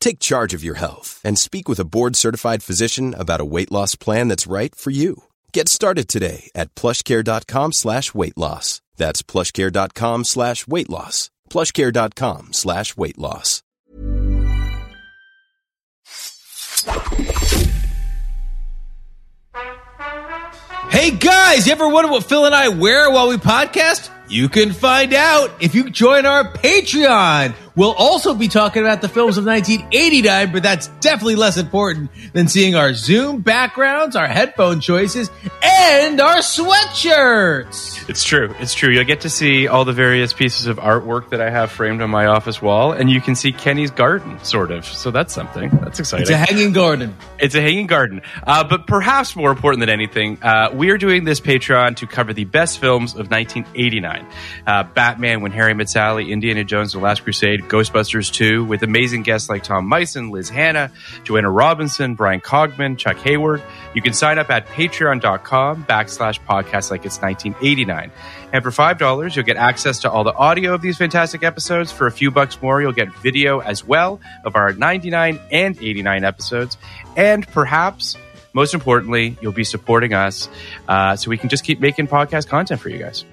Take charge of your health and speak with a board-certified physician about a weight loss plan that's right for you. Get started today at plushcare.com slash weight loss. That's plushcare.com slash weight loss. plushcare.com slash weight loss. Hey guys, you ever wonder what Phil and I wear while we podcast? You can find out if you join our Patreon. We'll also be talking about the films of 1989, but that's definitely less important than seeing our Zoom backgrounds, our headphone choices, and our sweatshirts. It's true. It's true. You'll get to see all the various pieces of artwork that I have framed on my office wall, and you can see Kenny's garden, sort of. So that's something. That's exciting. It's a hanging garden. It's a hanging garden. Uh, but perhaps more important than anything, uh, we are doing this Patreon to cover the best films of 1989. Uh, Batman, When Harry Met Sally, Indiana Jones, The Last Crusade, Ghostbusters 2, with amazing guests like Tom Meissen, Liz Hannah, Joanna Robinson, Bryan Cogman, Chuck Hayward. You can sign up at patreon.com backslash podcast like it's 1989. And for $5, you'll get access to all the audio of these fantastic episodes. For a few bucks more, you'll get video as well of our 99 and 89 episodes. And perhaps, most importantly, you'll be supporting us uh, so we can just keep making podcast content for you guys.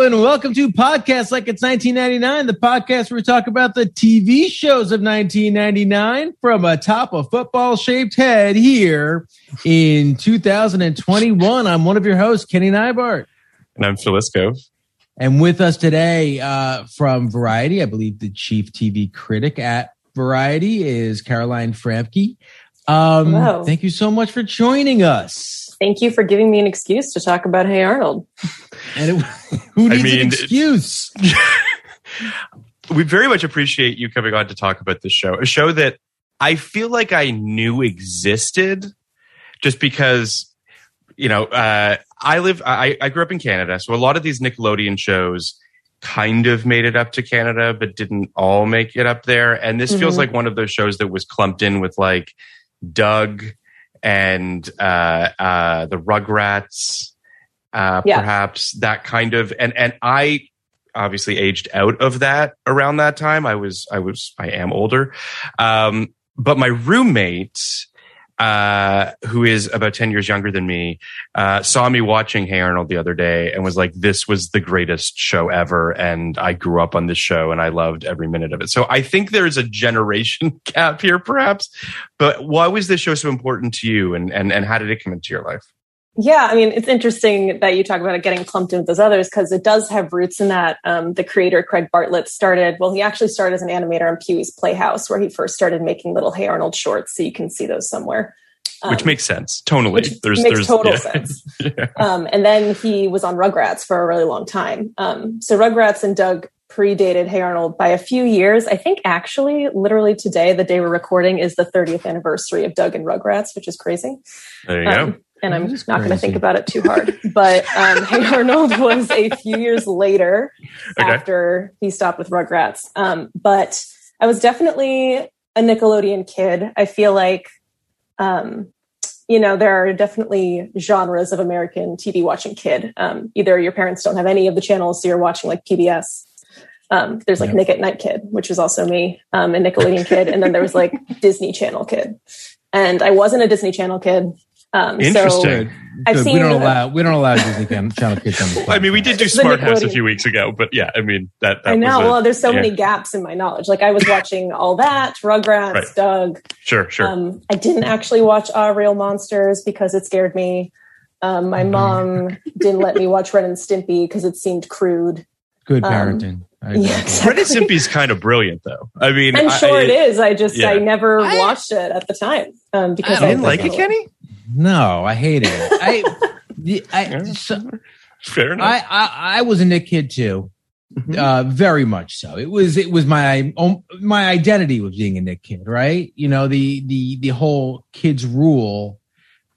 Hello and welcome to Podcast Like It's 1999, the podcast where we talk about the TV shows of 1999 from atop a football shaped head here in 2021. I'm one of your hosts, Kenny Neibart. And I'm Phil Iscove. And with us today uh, from Variety, I believe the chief TV critic at Variety is Caroline Framke. Um, Hello. thank you so much for joining us. Thank you for giving me an excuse to talk about Hey Arnold. And it, who I needs mean, an excuse? we very much appreciate you coming on to talk about this show, a show that I feel like I knew existed just because, you know, uh, I live, I, I grew up in Canada. So a lot of these Nickelodeon shows kind of made it up to Canada, but didn't all make it up there. And this feels Mhm. like one of those shows that was clumped in with like Doug and uh, uh, the Rugrats, uh, Yeah. perhaps that kind of, and, and I, obviously aged out of that around that time. I was, I was, I am older. Um, but my roommate, uh, who is about 10 years younger than me, uh, saw me watching Hey Arnold the other day and was like, this was the greatest show ever. And I grew up on this show and I loved every minute of it. So I think there's a generation gap here, perhaps. But why was this show so important to you and, and, and how did it come into your life? Yeah, I mean, it's interesting that you talk about it getting clumped in with those others because it does have roots in that. Um, the creator, Craig Bartlett, started, well, he actually started as an animator in Pee Wee's Playhouse, where he first started making little Hey Arnold shorts. So you can see those somewhere. which Um, makes sense tonally. which there's makes there's total yeah. sense. Yeah. Um, and then he was on Rugrats for a really long time. Um, so Rugrats and Doug predated Hey Arnold by a few years. I think actually, literally today, the day we're recording, is the 30th anniversary of Doug and Rugrats, which is crazy. There you Um, go. And I'm not going to think about it too hard. but um, Hey Arnold was a few years later Okay. after he stopped with Rugrats. Um, but I was definitely a Nickelodeon kid. I feel like, um, you know, there are definitely genres of American TV watching kid. Um, either your parents don't have any of the channels, so you're watching like PBS. Um, there's like Yeah. Nick at Night Kid, which was also me, um, a Nickelodeon kid, and then there was like Disney Channel kid. And I wasn't a Disney Channel kid. Um, Interesting. So I've Good. seen- we don't allow we don't allow Disney Channel Channel kids on this. I mean, we did do It's the Smart House a few weeks ago, but yeah, I mean that. that I know. Was a- well, there's so yeah. many gaps in my knowledge. Like I was watching all that, Rugrats, Right. Doug. Sure, sure. Um, I didn't actually watch Ah Real Monsters because it scared me. Um, my Mm-hmm. mom didn't let me watch Ren and Stimpy because it seemed crude. Good um, parenting. I agree. yeah, exactly. Ren and Stimpy's kind of brilliant, though. I mean, I'm sure I, it is. I just yeah. I never I- watched it at the time um, because I didn't was like it, Kenny? No, I hated it. I, the- I, so, Fair enough. I, I, I was a Nick kid too. Mhm. Uh, very much so. It was, it was my, own my identity was being a Nick kid, right? You know, the, the, the whole kids rule,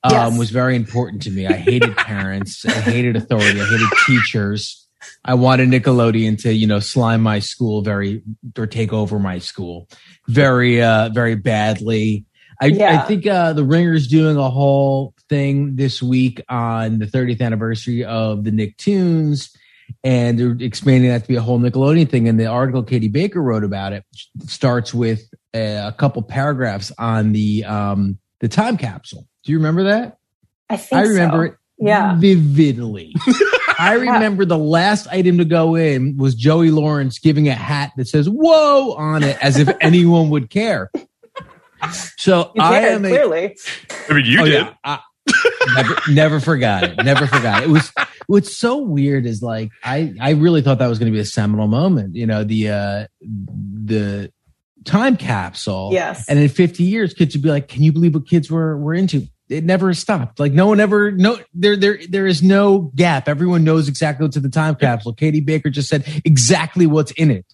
um, Yes. was very important to me. I hated parents. I hated authority. I hated teachers. I wanted Nickelodeon to, you know, slime my school very, or take over my school very, uh, very badly. I, I think, uh, the Ringer's doing a whole thing this week on the 30th anniversary of the Nicktoons and they're expanding that to be a whole Nickelodeon thing. And the article Katie Baker wrote about it starts with a, a couple paragraphs on the um, the time capsule. Do you remember that? I think I remember so. it Yeah. vividly. I remember the last item to go in was Joey Lawrence giving a hat that says "Whoa" on it, as if anyone would care. So You I am a, clearly. I mean, you Oh, did. yeah. I- never, never forgot it. Never forgot it. It was what's so weird is like I I really thought that was going to be a seminal moment. You know the uh the time capsule. Yes. And in 50 years, kids would be like, "Can you believe what kids were were into?" It never stopped. Like no one ever no there there there is no gap. Everyone knows exactly what's in the time capsule. Katie Baker just said exactly what's in it.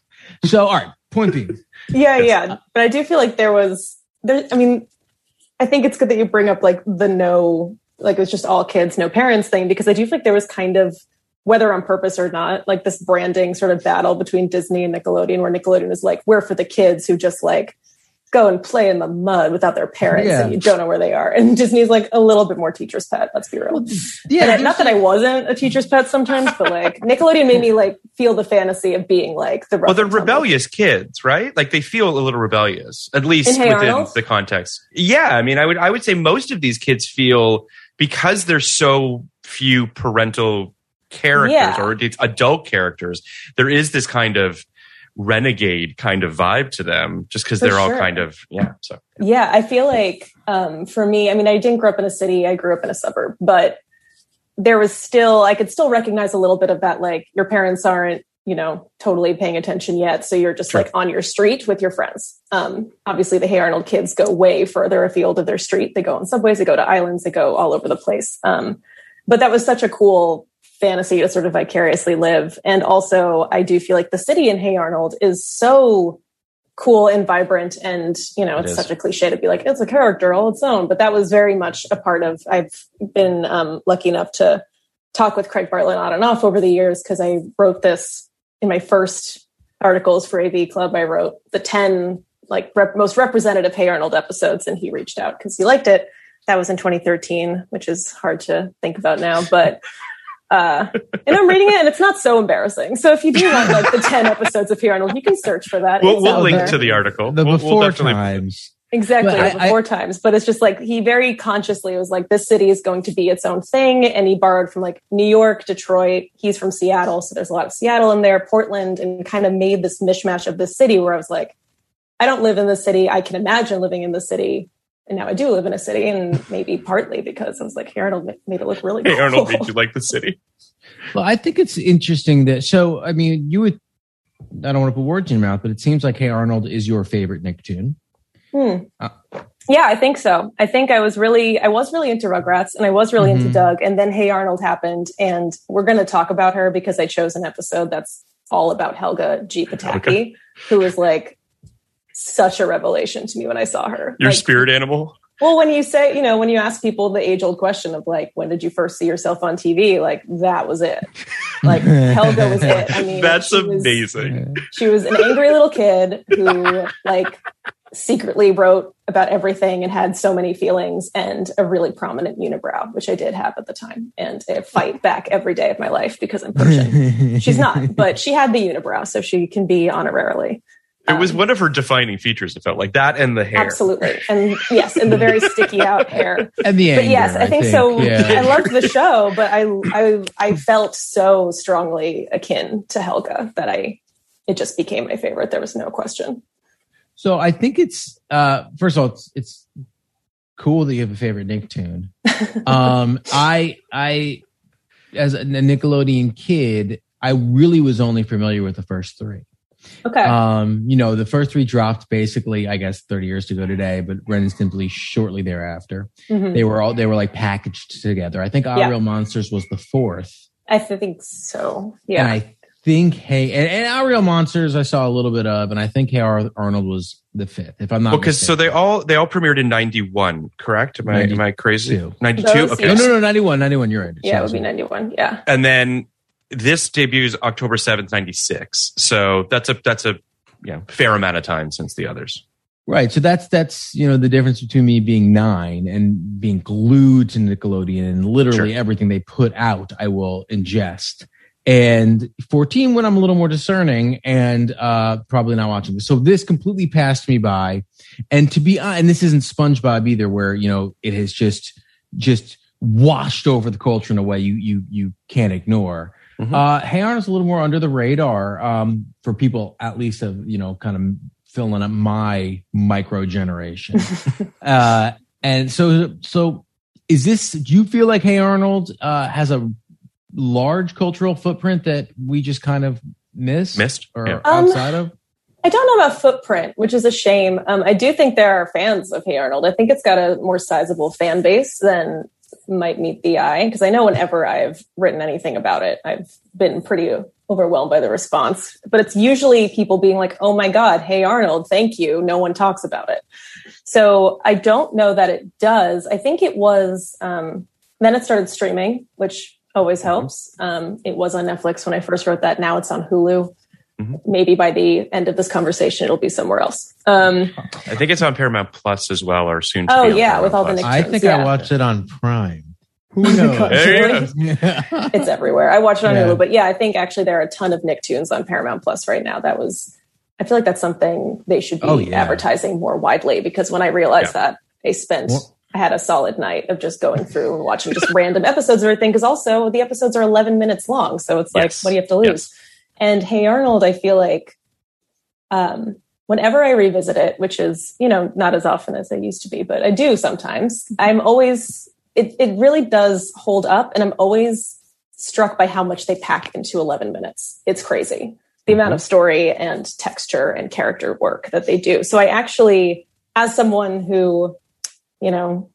So all right, point being, Yeah, yeah. But I do feel like there was there I mean, I think it's good that you bring up like the no like it was just all kids, no parents thing, because I do feel like there was kind of whether on purpose or not, like this branding sort of battle between Disney and Nickelodeon, where Nickelodeon is like, we're for the kids who just like go and play in the mud without their parents Yeah. and you don't know where they are. And Disney's like a little bit more teacher's pet, let's be real. yeah, And I- not that I wasn't a teacher's pet sometimes, but like Nickelodeon made me like feel the fantasy of being like the Well, they're rough tumble. rebellious kids, right? Like they feel a little rebellious, at least Hey within Arnold? the context. Yeah, I mean, I would I would say most of these kids feel because there's so few parental characters Yeah. or adult characters. There is this kind of renegade kind of vibe to them, just because they're all kind of yeah. So Yeah, I feel like um, for me, I mean, I didn't grow up in a city, I grew up in a suburb, but there was still, I could still recognize a little bit of that, like your parents aren't, you know, totally paying attention yet. So you're just Sure. like on your street with your friends. Um, obviously, the Hey Arnold kids go way further afield of their street. They go on subways, they go to islands, they go all over the place. Um, but that was such a cool fantasy to sort of vicariously live. And also, I do feel like the city in Hey Arnold is so cool and vibrant and you know It it's is. such a cliche to be like it's a character all its own but that was very much a part of i've been um, lucky enough to talk with craig bartlett on and off over the years because i wrote this in my first articles for av club i wrote the 10 like rep- most representative hey arnold episodes and he reached out because he liked it that was in 2013 which is hard to think about now but uh, and I'm reading it, and it's not so embarrassing. So if you do want like the ten episodes of Hey Arnold, you can search for that. we'll, we'll link there. to the article. the We'll- we'll before definitely- times. Exactly, But I- over four times. But it's just like he very consciously was like, this city is going to be its own thing. And he borrowed from like New York, Detroit. He's from Seattle. So there's a lot of Seattle in there, Portland, and kind of made this mishmash of the city where I was like, I don't live in the city. I can imagine living in the city. And now I do live in a city. And maybe partly because I was like, hey, Arnold made it look really good. Hey cool. Arnold made you like the city. Well, I think it's interesting that. So, I mean, you would. I don't want to put words in your mouth, but it seems like Hey Arnold is your favorite Nicktoon. Hmm. Uh, Yeah, I think so. I think I was really, I was really into Rugrats and I was really into Mhm. Doug. And then Hey Arnold happened. And we're going to talk about her because I chose an episode that's all about Helga G. Pataki, Okay. who was like such a revelation to me when I saw her. Your Like, spirit animal. Well, when you say, you know, when you ask people the age old question of like, when did you first see yourself on TV? Like, that was it. Like, Helga was it. I mean, That's she was- amazing. she was an angry little kid who like secretly wrote about everything and had so many feelings and a really prominent unibrow which i did have at the time and i fight back every day of my life because i'm persian she's not but she had the unibrow so she can be honorarily It was Um, one of her defining features. It felt like that and the hair. absolutely and yes and the very sticky out hair And the end. but yes i think, so i loved the show but I, I i felt so strongly akin to helga that i it just became my favorite there was no question So I think it's uh first of all, it's it's cool that you have a favorite Nicktoon. um I I as a Nickelodeon kid, I really was only familiar with the first three. Okay Um, you know, the first three dropped basically, I guess, 30 years to go today, but Ren and Stimpy shortly thereafter. Mhm. They were all they were like packaged together. I think Our Yeah. Real Monsters was the fourth. I think so. Yeah. And I think Hey and, and Our Real Monsters I saw a little bit of, and I think Hey Ar- Arnold was the fifth, if I'm not Well, because so they all they all premiered in '91, correct? Am I am I crazy? 92. '92. Okay. No, no, no, 91, 91, you're right. yeah, it would be 91. Yeah. And then this debuts October seventh, '96. So that's a that's a you know fair amount of time since the others. Right. So that's that's you know the difference between me being nine and being glued to Nickelodeon and literally Sure. everything they put out I will ingest. And 14 when I'm a little more discerning and uh probably not watching. So this completely passed me by. And to be hon- and this isn't SpongeBob either, where you know it has just just washed over the culture in a way you you you can't ignore. Mhm. Uh Hey Arnold's a little more under the radar um for people at least of you know kind of filling up my micro generation. uh, and so, so is this? Do you feel like Hey Arnold uh, has a large cultural footprint that we just kind of miss, Missed? or Yeah. Um, outside of? I don't know about footprint, which is a shame. Um, I do think there are fans of Hey Arnold. I think it's got a more sizable fan base than might meet the eye. Because I know whenever I've written anything about it, I've been pretty overwhelmed by the response. But it's usually people being like, oh my God, Hey Arnold, thank you. No one talks about it. So I don't know that it does. I think it was, um, then it started streaming, which always helps. Um, it was on Netflix when I first wrote that. Now it's on Hulu. Maybe by the end of this conversation, it'll be somewhere else. Um, I think it's on Paramount Plus as well, or soon. To Oh, be on yeah, with all the Plus. Nick- I think Yeah. I watched it on Prime. Who knows? There you. Yeah. it's everywhere. I watch it on Yeah. Hulu, but yeah, I think actually there are a ton of Nicktoons on Paramount Plus right now. That was, I feel like that's something they should be Oh, yeah. advertising more widely because when I realized Yeah. that, I spent, Well- I had a solid night of just going through and watching just random episodes of everything because also the episodes are 11 minutes long. So it's like, what do you have to lose? Yes. And Hey Arnold, I feel like um, whenever I revisit it, which is, you know, not as often as I used to be, but I do sometimes, I'm always, it, it really does hold up. And I'm always struck by how much they pack into 11 minutes. It's crazy. The amount of story and texture and character work that they do. So I actually, as someone who, you know,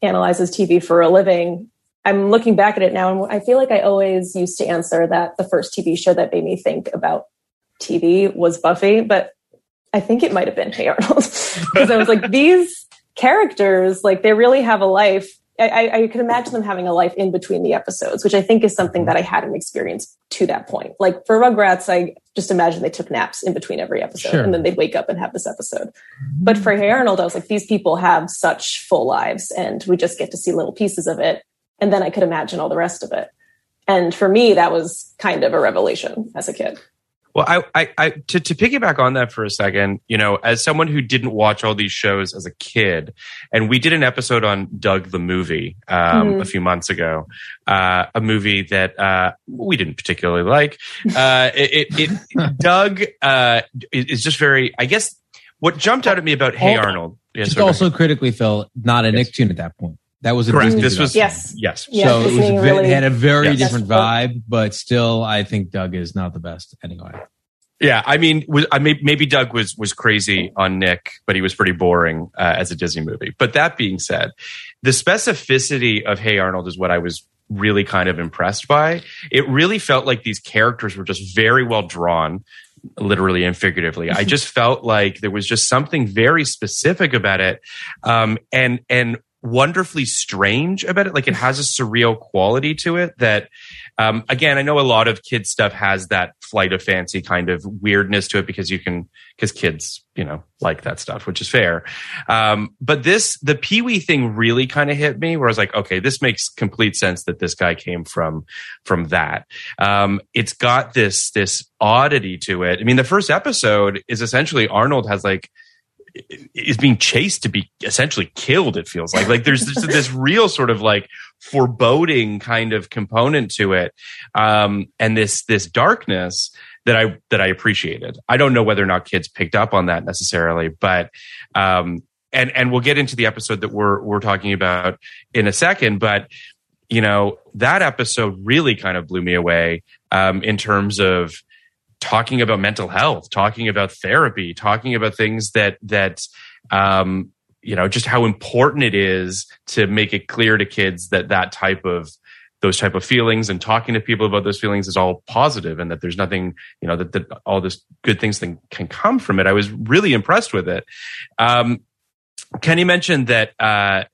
analyzes TV for a living, I'm looking back at it now and I feel like I always used to answer that the first TV show that made me think about TV was Buffy, but I think it might have been Hey Arnold because I was like, these characters, like they really have a life. I, I, I could imagine them having a life in between the episodes, which I think is something that I hadn't experienced to that point. Like for Rugrats, I just imagine they took naps in between every episode Sure. and then they'd wake up and have this episode. Mm-hmm. But for Hey Arnold, I was like, these people have such full lives and we just get to see little pieces of it. And then I could imagine all the rest of it. And for me, that was kind of a revelation as a kid. Well, I, I, I to, to piggyback on that for a second, you know, as someone who didn't watch all these shows as a kid, and we did an episode on Doug the movie um, Mhm. a few months ago, uh, a movie that uh, we didn't particularly like. Uh, it, it, it Doug uh, is is just very, I guess, what jumped out at me about Hey Arnold. Yeah, Just also critically, Phil, not a Yes. Nicktoon at that point. That was a Correct. Disney This was- production. Yes. Yes. Yeah, so it was Disney really- it had a very Yes. different vibe, but still, I think Doug is not the best anyway. Yeah, I mean, was, I may, maybe Doug was was crazy on Nick, but he was pretty boring uh, as a Disney movie. But that being said, the specificity of Hey Arnold is what I was really kind of impressed by. It really felt like these characters were just very well drawn, literally and figuratively. I just felt like there was just something very specific about it, um, and and wonderfully strange about it. Like it has a surreal quality to it that, um, again, I know a lot of kids stuff has that flight of fancy kind of weirdness to it because you can, because kids, you know, like that stuff, which is fair. Um, but this, the Pee Wee thing really kind of hit me where I was like, okay, this makes complete sense that this guy came from, from that. Um, it's got this, this oddity to it. I mean, the first episode is essentially Arnold has like, is being chased to be essentially killed it feels like. Like there's this, this real sort of like foreboding kind of component to it um and this this darkness that i that i appreciated. I don't know whether or not kids picked up on that necessarily but um and and we'll get into the episode that we're we're talking about in a second but you know that episode really kind of blew me away um in terms of talking about mental health, talking about therapy, talking about things that that um, you know just how important it is to make it clear to kids that that type of those type of feelings and talking to people about those feelings is all positive and that there's nothing you know that, that all this good things thing can come from it. I was really impressed with it. Um, kenny mentioned that uh,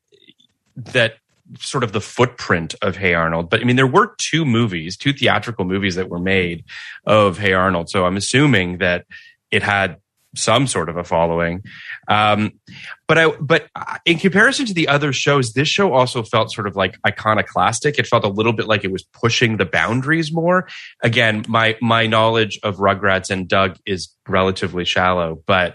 that sort of the footprint of Hey Arnold. But I mean, there were two movies, two theatrical movies that were made of Hey Arnold. So I'm assuming that it had some sort of a following. Um, but I, but in comparison to the other shows, this show also felt sort of like iconoclastic. It felt a little bit like it was pushing the boundaries more. Again, my, my knowledge of Rugrats and Doug is relatively shallow, but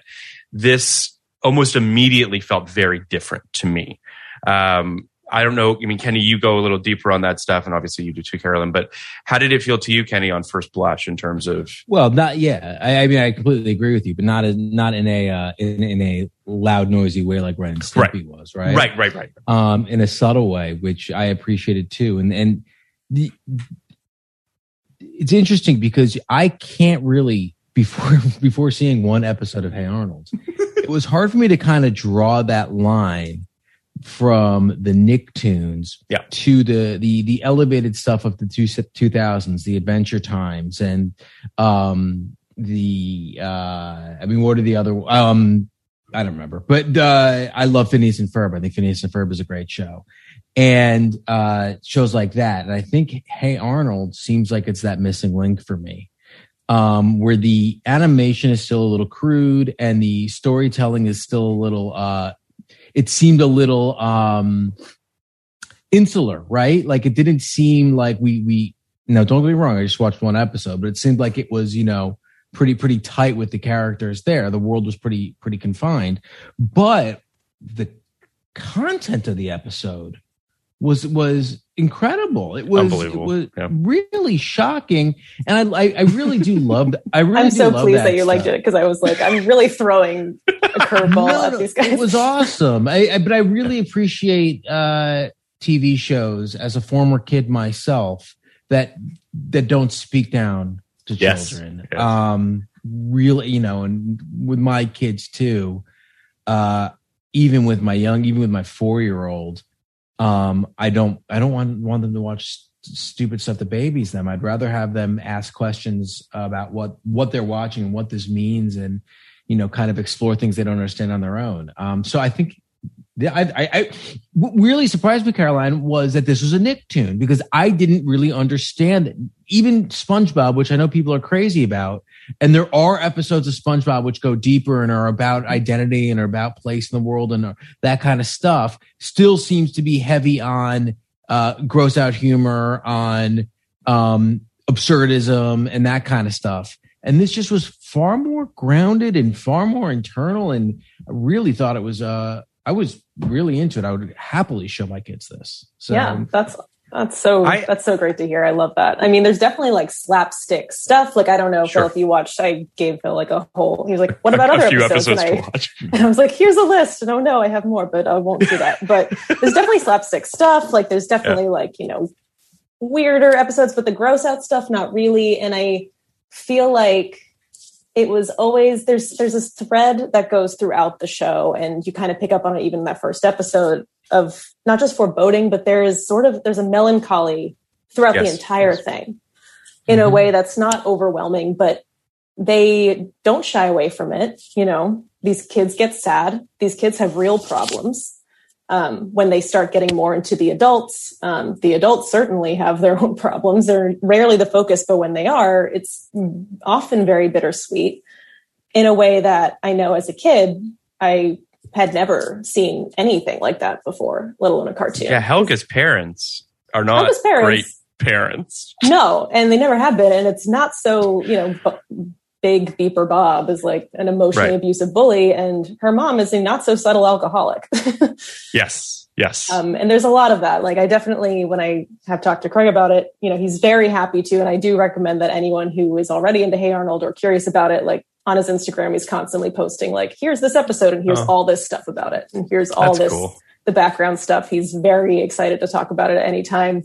this almost immediately felt very different to me. Um, I don't know. I mean, Kenny, you go a little deeper on that stuff, and obviously you do too, Caroline. But how did it feel to you, Kenny, on first blush in terms of? Well, not yeah. I, I mean, I completely agree with you, but not a, not in a uh, in, in a loud, noisy way like Ren and Stimpy Right. was, right? Right, right, right. Um, in a subtle way, which I appreciated too, and and the it's interesting because I can't really before before seeing one episode of Hey Arnold, it was hard for me to kind of draw that line from the Nicktoons Yeah. to the the the elevated stuff of the two two thousands, the Adventure Times, and um the uh I mean, what are the other um I don't remember, but uh I love Phineas and Ferb. I think Phineas and Ferb is a great show, and uh shows like that. And I think Hey Arnold seems like it's that missing link for me um, where the animation is still a little crude and the storytelling is still a little uh it seemed a little um insular right? Like it didn't seem like we we no don't get me wrong i just watched one episode but it seemed like it was you know pretty pretty tight with the characters there. The world was pretty pretty confined. But the content of the episode was was incredible it was it was Yeah. really shocking and i i, I really do love th- i really I'm so pleased that, you liked it because I was like, I'm really throwing a curveball No, at these guys. It was awesome. I, I, but I really appreciate uh, TV shows as a former kid myself that that don't speak down to Yes, children. yes. Um, really, you know, and with my kids too. Uh, even with my young, even with my four year old, um, I don't, I don't want want them to watch stupid stuff that babies them. I'd rather have them ask questions about what what they're watching and what this means, and you know, kind of explore things they don't understand on their own. Um, so I think I, I, I what really surprised me, Caroline, was that this was a Nicktoon because I didn't really understand it. Even SpongeBob, which I know people are crazy about, and there are episodes of SpongeBob which go deeper and are about identity and are about place in the world and are, that kind of stuff, still seems to be heavy on uh, gross out humor, on um, absurdism, and that kind of stuff. And this just was far more grounded and far more internal. And I really thought it was. Uh, I was really into it. I would happily show my kids this. So yeah, that's that's so I- that's so great to hear. I love that. I mean, there's definitely like slapstick stuff. Like I don't know, Sure. Phil, if you watched, I gave Phil like a whole. He was like, "What about a other episodes?" episodes And I, and I was like, "Here's a list." And oh no, I have more, but I won't do that. But there's definitely slapstick stuff. Like there's definitely like you know weirder episodes, but the gross out stuff, not really. And I feel like it was always there's there's this thread that goes throughout the show and you kind of pick up on it even in that first episode of not just foreboding but there is sort of there's a melancholy throughout Yes, the entire yes. thing in a mm-hmm. way that's not overwhelming but they don't shy away from it you know? These kids get sad. These kids have real problems um, when they start getting more into the adults um, the adults certainly have their own problems. They're rarely the focus but when they are it's often very bittersweet in a way that i know as a kid i had never seen anything like that before let alone a cartoon. Yeah, Helga's parents are not Helga's parents- great parents. no and they never have been and it's not so you know big beeper bob is like an emotionally Right. abusive bully and her mom is a not so subtle alcoholic Yes, yes. um, and there's a lot of that like i definitely when i have talked to craig about it you know he's very happy to and i do recommend that anyone who is already into hey arnold or curious about it like on his instagram he's constantly posting like here's this episode and here's Oh. all this stuff about it and here's all That's this cool. the background stuff he's very excited to talk about it at any time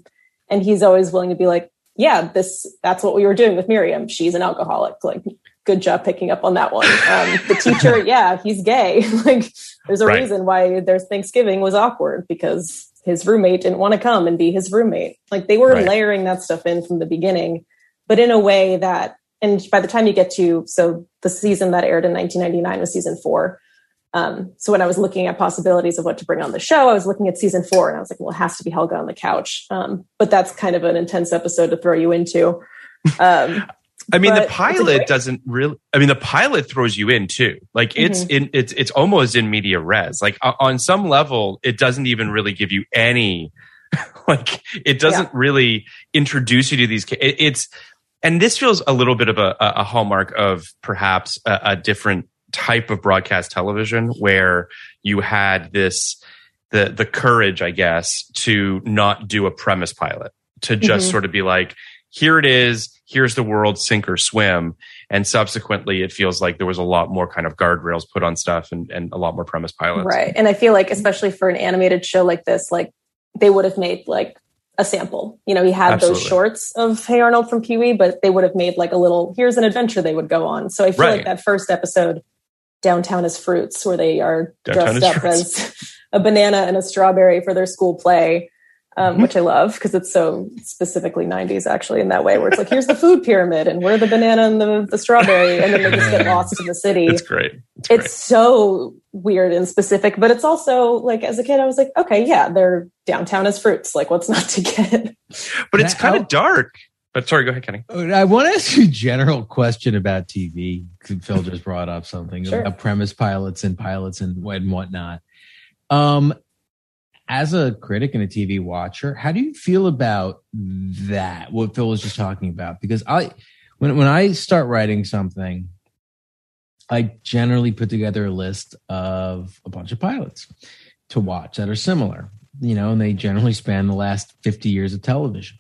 and he's always willing to be like yeah this that's what we were doing with miriam. She's an alcoholic. Like good job picking up on that one. Um, the teacher yeah he's gay. Like there's a Right. reason why their thanksgiving was awkward because his roommate didn't want to come and be his roommate. Like they were Right. layering that stuff in from the beginning but in a way that and by the time you get to so the season that aired in 1999 was season four um, so when I was looking at possibilities of what to bring on the show, I was looking at season four and I was like, well, it has to be Helga on the couch. Um, but that's kind of an intense episode to throw you into. Um, I mean, the pilot great- doesn't really. I mean, the pilot throws you in too. Like it's Mm-hmm. in it's it's almost in media res. Like o- on some level, it doesn't even really give you any. Like it doesn't really introduce you to these. It, it's and this feels a little bit of a, a a hallmark of perhaps a, a different type of broadcast television where you had this the the courage, I guess, to not do a premise pilot to just Mhm. sort of be like, here it is, here's the world, sink or swim. And subsequently, it feels like there was a lot more kind of guardrails put on stuff and, and a lot more premise pilots. right. And I feel like, especially for an animated show like this, like they would have made like a sample. You know, he had those shorts of Hey Arnold from Pee Wee, but they would have made like a little, here's an adventure they would go on. So I feel Right. like that first episode, Downtown as Fruits, where they are Downtown dressed up Fruits. as a banana and a strawberry for their school play. Um, Mm-hmm. Which I love because it's so specifically 90s, actually, in that way, where it's like, here's the food pyramid, and we're the banana and the, the strawberry, and then they just get lost in the city It's great. It's great. so weird and specific, but it's also like as a kid, I was like, okay, yeah, they're downtown as fruits. Like, what's not to get? but it's kind of dark. But sorry, go ahead, Kenny. I want to ask you a general question about TV. Phil just brought up something Sure. about premise pilots and pilots and, and whatnot. Um, as a critic and a TV watcher, how do you feel about that? What Phil was just talking about? Because I, when when I start writing something, I generally put together a list of a bunch of pilots to watch that are similar, you know, and they generally span the last 50 years of television.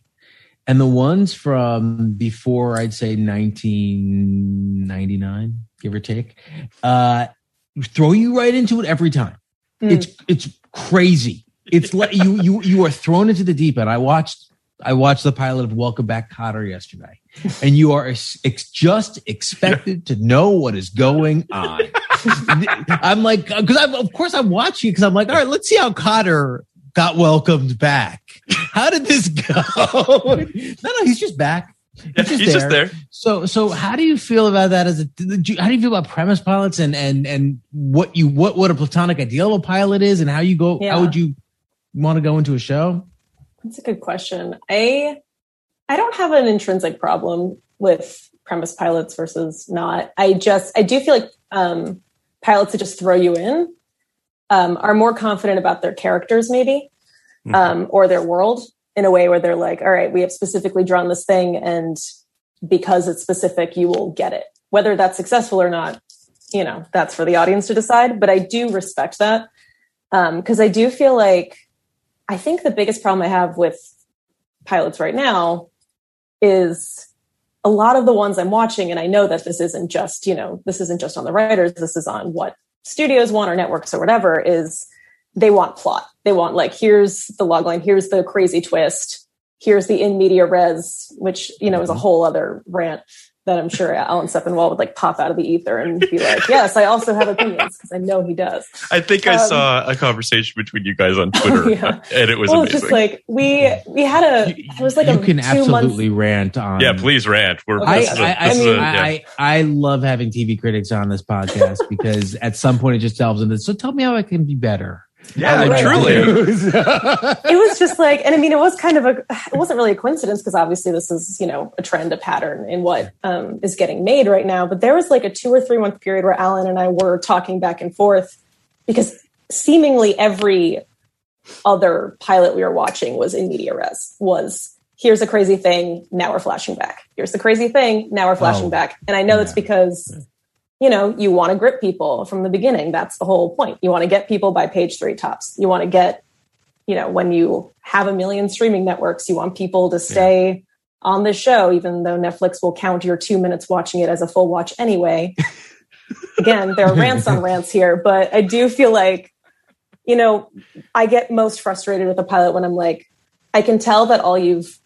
And the ones from before, I'd say 1999, give or take, uh, throw you right into it every time. Mm. It's it's crazy. It's like you you you are thrown into the deep end. I watched I watched the pilot of Welcome Back Kotter yesterday, and you are ex- just expected to know what is going on. I'm like, because of course I'm watching because I'm like, all right, let's see how Kotter got welcomed back. How did this go? no, no, he's just back. Yeah, he's just there. So, so how do you feel about that? As a, do you- how do you feel about premise pilots and and and what you what what a platonic ideal of a pilot is, and how you go? Yeah. How would you want to go into a show? That's a good question. I I don't have an intrinsic problem with premise pilots versus not. I just I do feel like um, pilots that just throw you in um, are more confident about their characters, maybe. Um, or their world in a way where they're like, all right, we have specifically drawn this thing, and because it's specific, you will get it. Whether that's successful or not, you know, that's for the audience to decide. But I do respect that Um, because I do feel like I think the biggest problem I have with pilots right now is a lot of the ones I'm watching, and I know that this isn't just, you know, this isn't just on the writers, this is on what studios want or networks or whatever, is they want plot. They want like, here's the logline, here's the crazy twist, here's the in media res, which, you know, is a whole other rant that I'm sure Alan Sepinwall would like pop out of the ether and be like, "Yes, I also have opinions," because I know he does. I think I Um, saw a conversation between you guys on Twitter, Yeah. and it was well, it's amazing. just like we we had a You- it was like you a can two absolutely months. rant on. yeah, please rant. We're I- this is a- I, I, this is I, a- mean, yeah. I, I love having TV critics on this podcast because at some point it just delves into. So tell me how I can be better. Yeah, Right. truly. it was just like, and I mean, it was kind of a, it wasn't really a coincidence because obviously this is, you know, a trend, a pattern in what um, is getting made right now. But there was like a two or three month period where Alan and I were talking back and forth because seemingly every other pilot we were watching was in media res, was here's a crazy thing, now we're flashing back. Here's the crazy thing, now we're flashing Oh, back. And I know it's yeah. because you know, you want to grip people from the beginning. That's the whole point. You want to get people by page three tops. You want to get, you know, when you have a million streaming networks, you want people to stay on the show, even though Netflix will count your two minutes watching it as a full watch anyway. Again, there are rants on rants here, but I do feel like, you know, I get most frustrated with a pilot when I'm like, I can tell that all you've,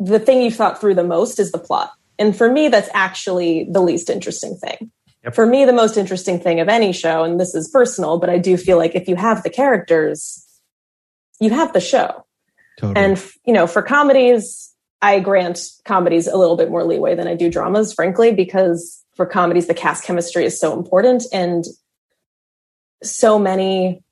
the thing you've thought through the most is the plot. And for me, that's actually the least interesting thing for me the most interesting thing of any show and this is personal but i do feel like if you have the characters you have the show. Totally. and you know for comedies i grant comedies a little bit more leeway than i do dramas frankly because for comedies the cast chemistry is so important and so many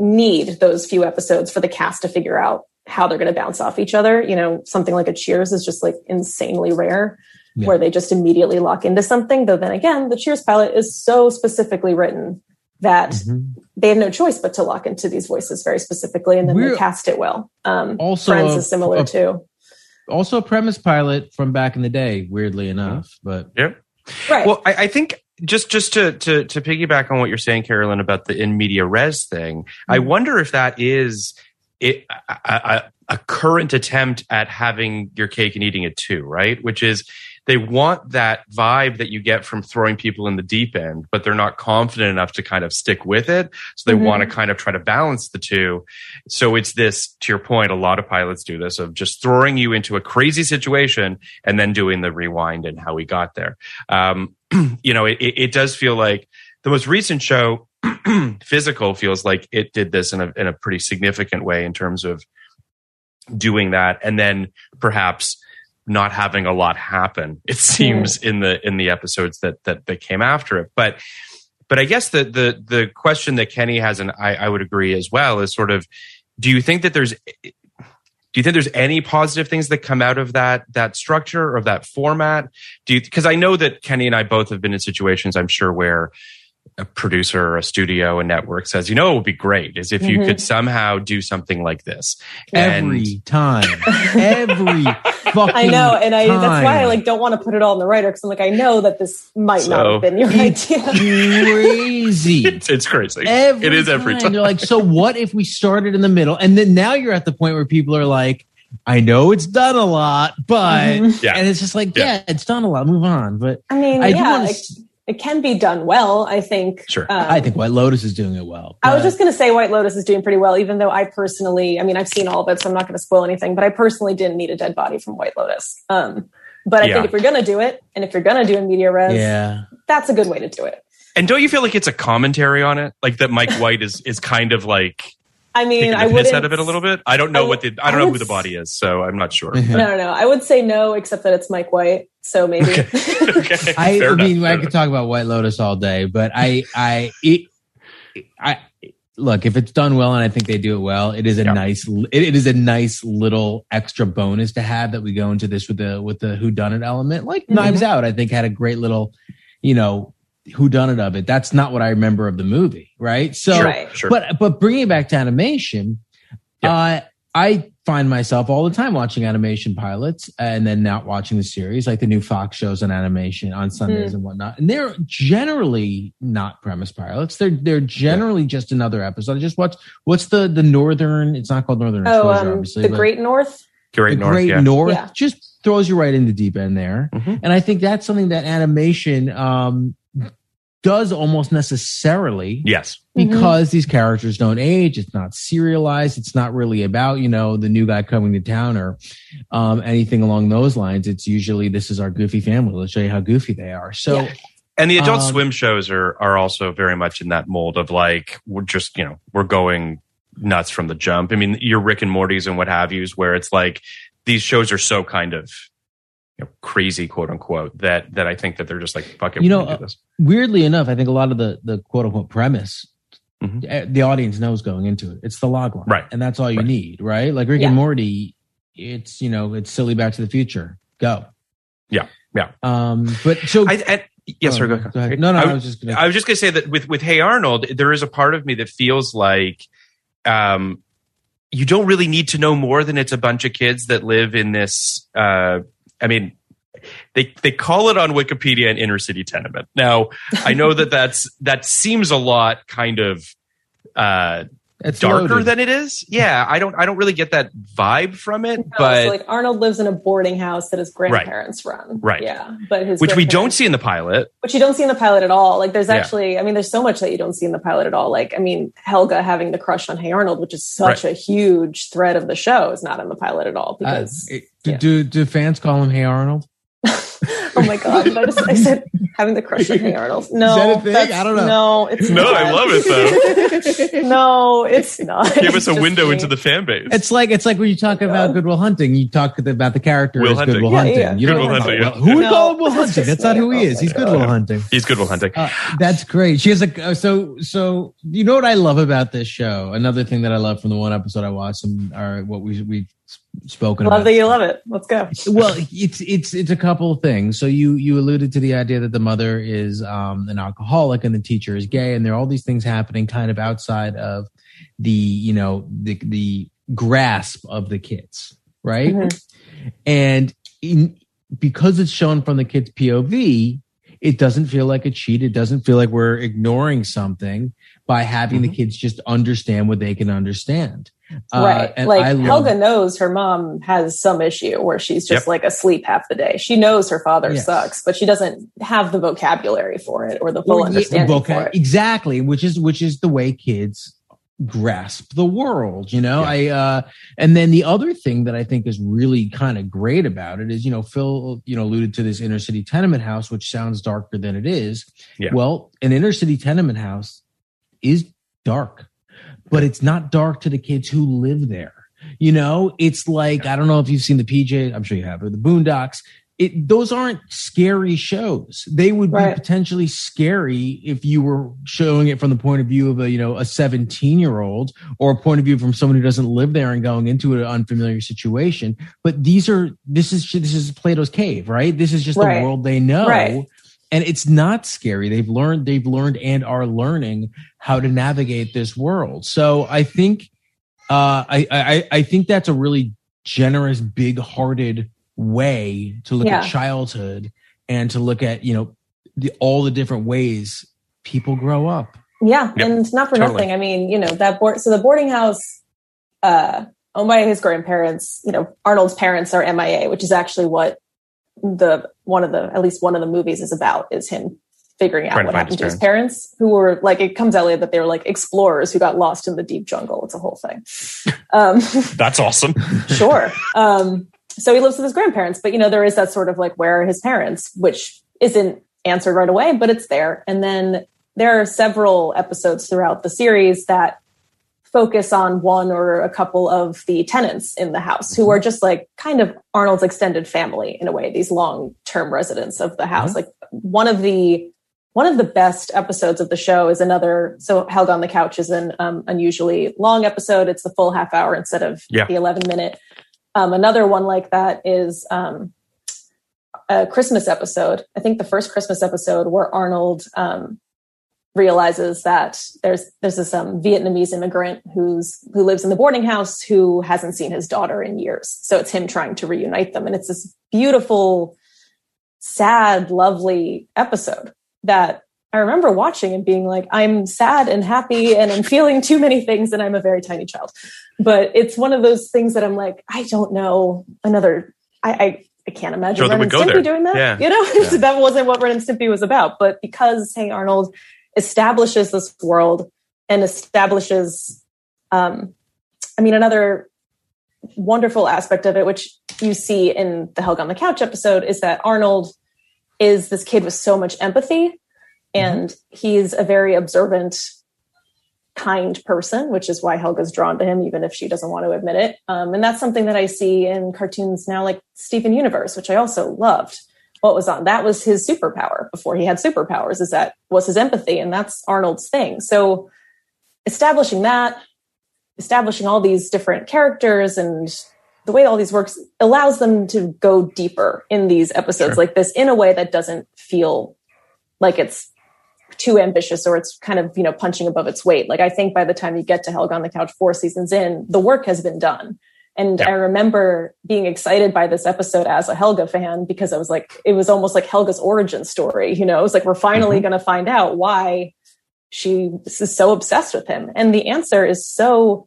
need those few episodes for the cast to figure out how they're going to bounce off each other. You know something like a cheers is just like insanely rare Yeah. where they just immediately lock into something though then again the cheers pilot is so specifically written that Mhm. they have no choice but to lock into these voices very specifically and then We're- they cast it well um Also friends a- is similar a- too Also, a premise pilot from back in the day. Weirdly enough, but Yeah. right Well, I, I think just just to, to to piggyback on what you're saying, Caroline, about the in media res thing, I wonder if that is it, a, a, a current attempt at having your cake and eating it too, right? Which is they want that vibe that you get from throwing people in the deep end, but they're not confident enough to kind of stick with it. So they Mhm. want to kind of try to balance the two. So it's this, to your point, a lot of pilots do this of just throwing you into a crazy situation and then doing the rewind and how we got there. Um, you know, it, it it does feel like the most recent show, physical, feels like it did this in a in a pretty significant way in terms of doing that, and then perhaps not having a lot happen. It seems in the in the episodes that that that came after it, but. But I guess the the the question that Kenny has, and I, I would agree as well, is sort of, do you think that there's do you think there's any positive things that come out of that that structure or of that format do you because i know that kenny and i both have been in situations i'm sure where a producer or a studio a network says you know it would be great is if you Mhm. could somehow do something like this and every time, every fucking. i know and i that's why i like don't want to put it all in the writer because i'm like i know that this might not have been your It's idea crazy. it's, it's crazy Every it is every time You're like, so what if we started in the middle? And then now you're at the point where people are like, I know it's done a lot, but Mhm. Yeah. and it's just like, Yeah. yeah. it's done a lot. Move on. But i mean I do yeah want to. It can be done well i think Sure. um, I think White Lotus is doing it well. I was just going to say White Lotus is doing pretty well, even though I personally, I mean, I've seen all of it, so I'm not going to spoil anything, but I personally didn't need a dead body from White Lotus. Um, but I Yeah. think if you're going to do it, and if you're going to do a media res, yeah. that's a good way to do it. and don't you feel like it's a commentary on it like that mike white is is kind of like I mean, I the would piss out of it a little bit i don't know I what the i don't I know who the body is so i'm not sure No, no, no. I would say no, except that it's Mike White. So maybe. okay I, I enough, mean, fair I could talk about White Lotus all day, but I, I, it, I look if it's done well, and I think they do it well. It is a Yeah. nice, it, it is a nice little extra bonus to have that we go into this with the with the who done it element. Like Mhm. Knives Out, I think had a great little, you know, who done it of it. That's not what I remember of the movie, right? So, Right. sure but but bringing it back to animation, uh, I find myself all the time watching animation pilots and then not watching the series, like the new Fox shows on animation on Sundays and whatnot. And they're generally not premise pilots. They're they're generally just another episode. I just watched what's the the northern. It's not called Northern oh, Exposure, um, obviously. the Great North. great the north Great yeah North Yeah. just throws you right in the deep end there. Mhm. And I think that's something that animation um, does almost necessarily Yes. because these characters don't age. It's not serialized. It's not really about, you know, the new guy coming to town or um, anything along those lines. It's usually this is our goofy family. Let's show you how goofy they are. So Yeah. And the Adult Um, Swim shows are are also very much in that mold of like we're just you know we're going nuts from the jump. I mean, your Rick and Morty's and what have yous, where it's like these shows are so kind of you know, crazy, quote unquote, that that I think that they're just like fuck it, You know, gonna do this. weirdly enough, I think a lot of the the quote unquote premise, Mhm. eh, the audience knows going into it. It's the log line, Right. And that's all you Right. need, right? Like Rick Yeah. and Morty, it's you know, it's silly Back to the Future. Go. Yeah, yeah. Um, but so I, I, yes, sir. Go, Go ahead. No, no, I, I was just gonna. I was just gonna say that with with Hey Arnold, there is a part of me that feels like um, you don't really need to know more than it's a bunch of kids that live in this. Uh, I mean, they they call it on Wikipedia an inner city tenement. Now, I know that that's that seems a lot kind of uh, it's darker loaded. than it is. Yeah, I don't I don't really get that vibe from it, No, but so like Arnold lives in a boarding house that his grandparents run. Right. Yeah. But his which we don't see in the pilot. which you don't see in the pilot at all. Like there's Yeah. actually, I mean, there's so much that you don't see in the pilot at all. Like, I mean, Helga having the crush on Hey Arnold, which is such a huge thread of the show, is not in the pilot at all Uh, because. Do, yeah. do do fans call him Hey Arnold? oh my god! I just I said having the crush on Hey Arnold. No, that a thing? I don't know. No, it's No, not. I love it though. no, it's not. Give us a window me. into the fan base. It's like it's like when you talk about Goodwill Hunting, you talk about the character Will as Hunting. Goodwill Yeah, Hunting. yeah. You don't Goodwill Hunting, yeah. who would No, call him Will Hunting? That's not who he Oh is. my He's God. Goodwill Hunting. He's good with hunting. Uh, that's great. She has a uh, so so. You know what I love about this show? Another thing that I love from the one episode I watched, and or what we we spoken Love about. that you love it. Let's go. well it's it's it's a couple of things so you you alluded to the idea that the mother is um an alcoholic and the teacher is gay and there are all these things happening kind of outside of the you know the the grasp of the kids right Mhm. and in, because it's shown from the kids pov it doesn't feel like a cheat it doesn't feel like we're ignoring something by having the kids just understand what they can understand right. and like love- Helga knows her mom has some issue where she's just Yep. like asleep half the day. She knows her father Yes. sucks, but she doesn't have the vocabulary for it or the full Well, yeah, understanding vocab- for it. Exactly, which is which is the way kids grasp the world, you know. I uh and then the other thing that I think is really kind of great about it is, you know, Phil, you know, alluded to this inner city tenement house, which sounds darker than it is. Yeah. Well, an inner city tenement house is dark, but it's not dark to the kids who live there. You know, it's like I don't know if you've seen the PJ. I'm sure you have, or the Boondocks. It those aren't scary shows. They would be potentially scary if you were showing it from the point of view of a you know a 17 year old or a point of view from someone who doesn't live there and going into an unfamiliar situation. But these are this is this is Plato's cave, right? This is just Right. the world they know. Right. And it's not scary. They've learned, they've learned and are learning how to navigate this world. So I think, uh, I, I, I think that's a really generous, big hearted way to look Yeah. at childhood and to look at, you know, the, all the different ways people grow up. Yeah, Yep, and not for totally. nothing. I mean, you know, that board so the boarding house uh owned by his grandparents, you know, Arnold's parents are MIA, which is actually what the one of the at least one of the movies is about is him figuring out what happened to his parents who were like it comes out later that they were like explorers who got lost in the deep jungle. It's a whole thing. Um That's awesome. sure. Um, so he lives with his grandparents, but you know, there is that sort of like, where are his parents, which isn't answered right away, but it's there. And then there are several episodes throughout the series that focus on one or a couple of the tenants in the house who are just like kind of Arnold's extended family in a way, these long term residents of the house. Like one of the one of the best episodes of the show is another. So Helga on the Couch is an um, unusually long episode. It's the full half hour instead of Yeah. the 11 minute. Um, another one like that is um, a Christmas episode. I think the first Christmas episode where Arnold um, realizes that there's there's this um, Vietnamese immigrant who's who lives in the boarding house who hasn't seen his daughter in years. So it's him trying to reunite them, and it's this beautiful, sad, lovely episode that I remember watching and being like, I'm sad and happy and I'm feeling too many things, and I'm a very tiny child. But it's one of those things that I'm like, I don't know another. I, I I can't imagine Sure, Ren and Stimpy doing that. Yeah. You know, Yeah. that wasn't what Ren and Stimpy was about. But because Hey Arnold establishes this world and establishes, um, I mean, another wonderful aspect of it, which you see in the Helga on the Couch episode, is that Arnold is this kid with so much empathy, and he's a very observant, kind person, which is why Helga's drawn to him, even if she doesn't want to admit it. Um, and that's something that I see in cartoons now, like Steven Universe, which I also loved. What was on that was his superpower before he had superpowers. Is that was his empathy, and that's Arnold's thing. So establishing that, establishing all these different characters and the way all these works allows them to go deeper in these episodes Sure. like this in a way that doesn't feel like it's too ambitious or it's kind of you know punching above its weight like i think by the time you get to helga on the couch four seasons in the work has been done and Yeah. i remember being excited by this episode as a helga fan because i was like it was almost like helga's origin story you know it was like we're finally Mhm. going to find out why she is so obsessed with him and the answer is so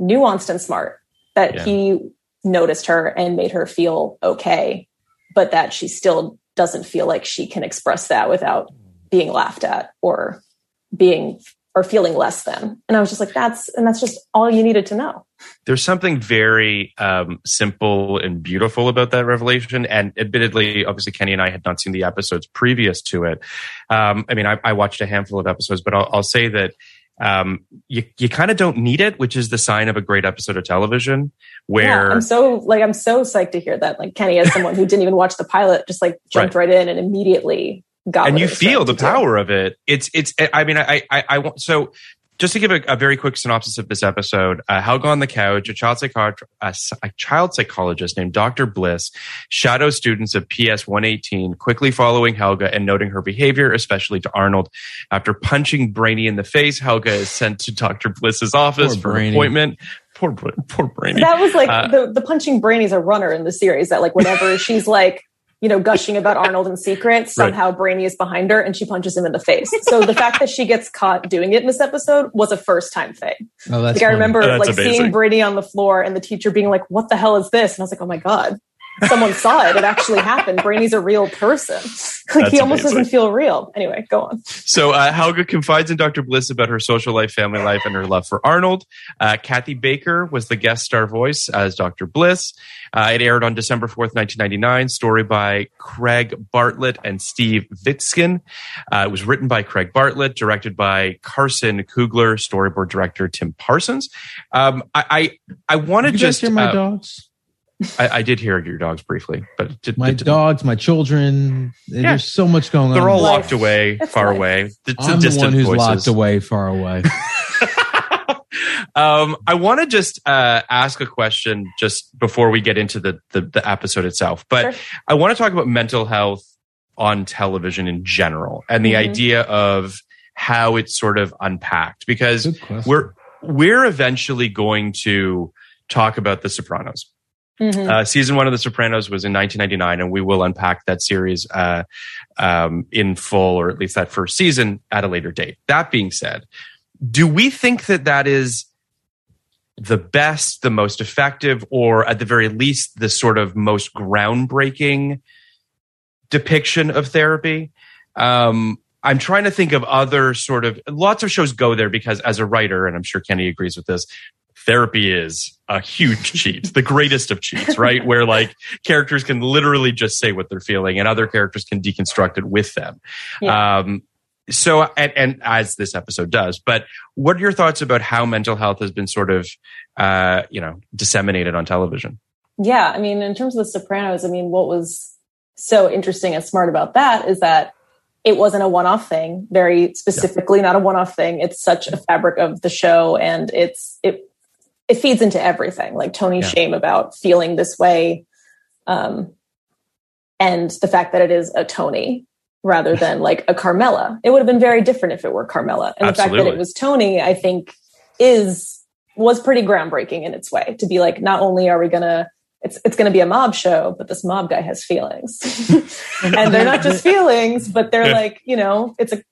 nuanced and smart that Yeah. he noticed her and made her feel okay but that she still doesn't feel like she can express that without being laughed at or being or feeling less than and i was just like that's and that's just all you needed to know there's something very um, simple and beautiful about that revelation. And admittedly, obviously, Kenny and I had not seen the episodes previous to it. Um, I mean, I, I watched a handful of episodes, but I'll, I'll say that um, you you kind of don't need it, which is the sign of a great episode of television. Where yeah, i'm so like i'm so psyched to hear that like kenny as someone who didn't even watch the pilot just like jumped right, in and immediately got and you feel the to do. power of it. It's it's. I mean, I I, I want so. Just to give a, a very quick synopsis of this episode, uh, Helga on the couch, a child, psychot- a, s- a child psychologist named Dr. Bliss shadows students of PS 118, quickly following Helga and noting her behavior, especially to Arnold. After punching Brainy in the face, Helga is sent to Dr. Bliss's office Poor for an appointment. Poor, poor Brainy. that was like Uh, the, the punching brainy's a runner in the series that like whenever she's like you know gushing about arnold in secret somehow brainy is behind her and she punches him in the face. So the fact that she gets caught doing it in this episode was a first time thing. Oh, that's like I remember Oh, that's like amazing. seeing Brainy on the floor and the teacher being like, "What the hell is this?" And I was like, "Oh my god, someone saw it. It actually happened. Brainy's a real person. like That's he almost amazing. doesn't feel real." Anyway, go on. So uh, Helga confides in Dr. Bliss about her social life, family life, and her love for Arnold. Uh, Kathy Baker was the guest star voice as Dr. Bliss. Uh, it aired on December 4th, 1999. Story by Craig Bartlett and Steve Viksten. Uh, it was written by Craig Bartlett, directed by Carson Kugler, storyboard director Tim Parsons. Um, I, I, I want to Did you guys just. hear my uh, dogs? I, I did hear your dogs briefly, but it did, My it didn't- dogs, my children. Yeah. There's so much going on. They're all Life. locked away, It's far life. away. It's the I'm the distant one who's voices. locked away, far away. um, I want to just uh, ask a question just before we get into the the, the episode itself, but Sure. I want to talk about mental health on television in general and the Mhm. idea of how it's sort of unpacked because we're we're eventually going to talk about The Sopranos. Mhm. Uh, season one of The Sopranos was in 1999, and we will unpack that series uh, um, in full, or at least that first season, at a later date. That being said, do we think that that is the best, the most effective, or at the very least, the sort of most groundbreaking depiction of therapy? Um, I'm trying to think of other sort of lots of shows go there because as a writer, and I'm sure Kenny agrees with this, therapy is a huge cheat, the greatest of cheats, right? Where like characters can literally just say what they're feeling and other characters can deconstruct it with them. Yeah. Um, so, and, and as this episode does, but what are your thoughts about how mental health has been sort of, uh, you know, disseminated on television? Yeah, I mean, in terms of The Sopranos, I mean, what was so interesting and smart about that is that it wasn't a one-off thing. Very specifically, not a one-off thing. It's such a fabric of the show, and it's it it feeds into everything. Like Tony's Yeah. shame about feeling this way, um, and the fact that it is a Tony rather than like a Carmela. It would have been very different if it were Carmela, and the fact that it was Tony, I think, is was pretty groundbreaking in its way. To be like, not only are we gonna it's it's going to be a mob show, but this mob guy has feelings, and they're not just feelings, but they're like you know, it's a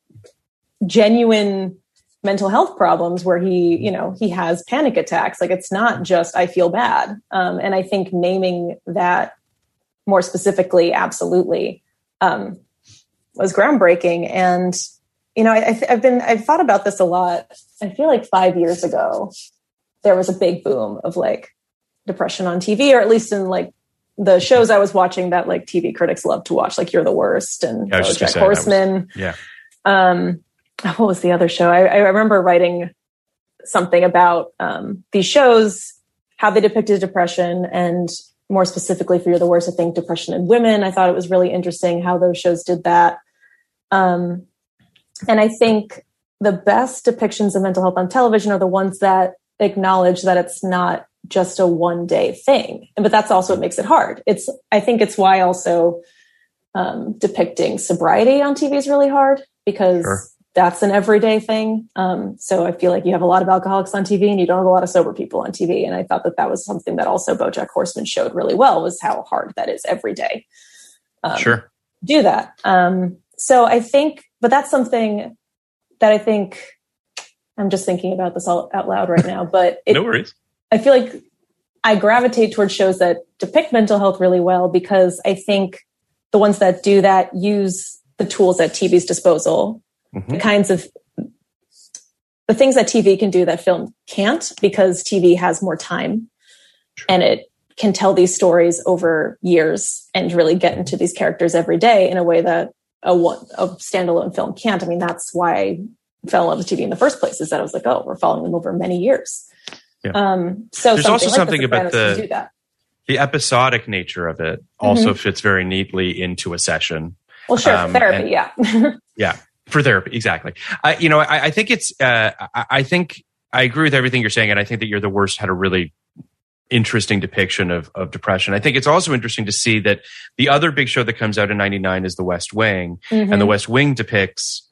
genuine mental health problems where he you know he has panic attacks. Like it's not just I feel bad, um, and I think naming that more specifically, absolutely, um, was groundbreaking. And you know, I, have been I've thought about this a lot. I feel like five years ago there was a big boom of like depression on TV, or at least in like the shows I was watching that like TV critics love to watch, like You're the Worst and Yeah, I was just gonna BoJack say, that was- Horseman. Yeah. Um, what was the other show? I, I remember writing something about um, these shows, how they depicted depression, and more specifically for You're the Worst, I think depression in women. I thought it was really interesting how those shows did that. Um, and I think the best depictions of mental health on television are the ones that acknowledge that it's not just a one day thing. But that's also what makes it hard. It's, I think it's why also um, depicting sobriety on TV is really hard because Sure. That's an everyday thing. Um, so I feel like you have a lot of alcoholics on TV and you don't have a lot of sober people on TV. And I thought that that was something that also BoJack Horseman showed really well was how hard that is every day. Um, Sure. do that. Um, so I think, but that's something that I think I'm just thinking about this all out loud right now. But it, no worries. I feel like I gravitate towards shows that depict mental health really well because I think the ones that do that use the tools at TV's disposal, Mhm. the kinds of the things that TV can do that film can't because TV has more time and it can tell these stories over years and really get into these characters every day in a way that a a standalone film can't. I mean, that's why I fell in love with TV in the first place. Is that I was like, oh, we're following them over many years. Yeah. Um, so There's also like something The about the-. The episodic nature of it also fits very neatly into a session. Well, sure, um, therapy, and- yeah. for therapy exactly I, you know I, I think it's uh, I, I think i agree with everything you're saying and i think that you're the worst had a really interesting depiction of, of depression i think it's also interesting to see that the other big show that comes out in 99 is the west wing and the Mhm. west wing depicts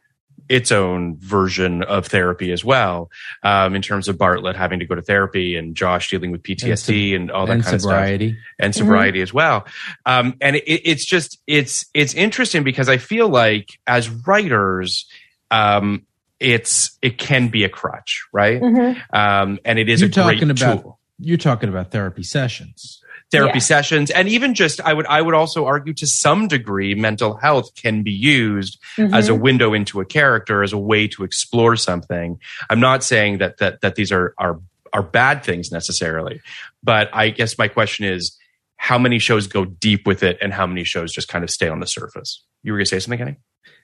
its own version of therapy as well um, in terms of bartlet having to go to therapy and josh dealing with ptsd and, all that and kind of stuff sobriety. and sobriety as well. Um, and it, it's just it's it's interesting because I feel like as writers, um, it's it can be a crutch, right? Mhm. Um, and it is You're a great talking about tool. you're talking about therapy sessions. Therapy Yeah. sessions, and even just I would I would also argue to some degree, mental health can be used as a Mhm. window into a character, as a way to explore something. I'm not saying that that that these are are are bad things necessarily, but I guess my question is how many shows go deep with it and how many shows just kind of stay on the surface. You were going to say something, Kenny?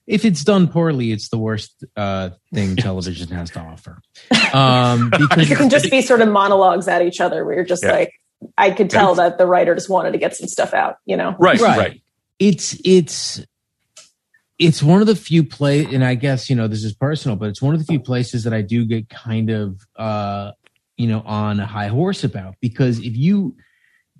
If it's done poorly, it's the worst uh, thing television has to offer. Um, because you can just be sort of monologues at each other where you're just Yeah. like, I could tell that the writer just wanted to get some stuff out, you know? Right, Right. right. it's it's it's one of the few play and i guess you know this is personal but it's one of the few places that i do get kind of uh you know on a high horse about because if you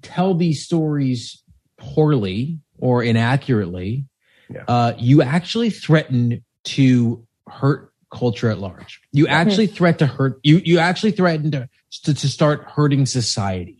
tell these stories poorly or inaccurately Yeah. uh you actually threaten to hurt culture at large you actually threat to hurt you you actually threaten to to, to start hurting society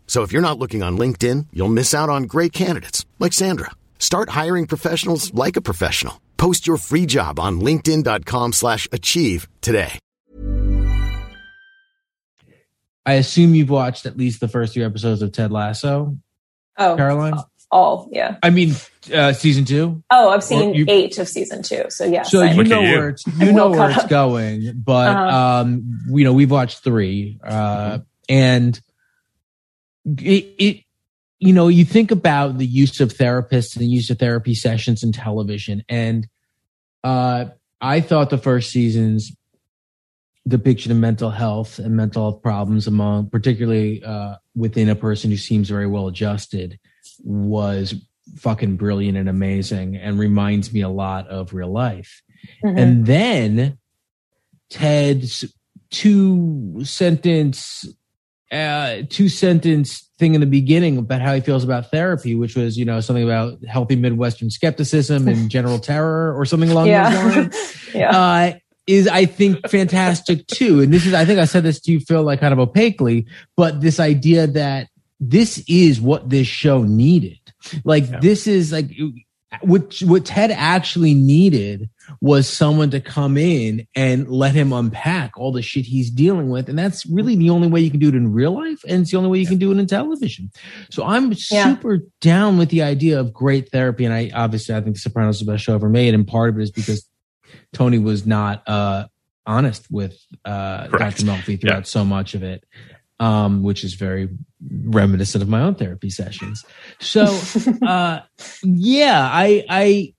So if you're not looking on LinkedIn, you'll miss out on great candidates like Sandra. Start hiring professionals like a professional. Post your free job on linkedin.com/achieve slash achieve today. I assume you've watched at least the first few episodes of Ted Lasso, Oh, Caroline. all, yeah. I mean, uh, season two. Oh, I've seen you- eight of season two. So, yes. So I'm- you Look know you. where it's you I'm know well where it's up. going, but Uh-huh. um, you know we've watched three, uh, and it, it you know you think about the use of therapists and the use of therapy sessions in television, and uh, I thought the first season's depiction of mental health and mental health problems among, particularly uh, within a person who seems very well adjusted, was fucking brilliant and amazing, and reminds me a lot of real life. Mhm. And then Ted's two sentence, uh, two sentence thing in the beginning about how he feels about therapy, which was, you know, something about healthy Midwestern skepticism and general terror or something along those lines. yeah. Uh, is I think fantastic too. And this is, I think I said this to you, Phil, like kind of opaquely, but this idea that this is what this show needed. Like this is like what what Ted actually needed was someone to come in and let him unpack all the shit he's dealing with, and that's really the only way you can do it in real life, and it's the only way you can do it in television. So I'm Yeah. super down with the idea of great therapy, and I obviously I think The Sopranos is the best show ever made, and part of it is because Tony was not uh, honest with uh, Correct. Dr. Melfi throughout so much of it, um, which is very reminiscent of my own therapy sessions. So, uh, yeah, I, I,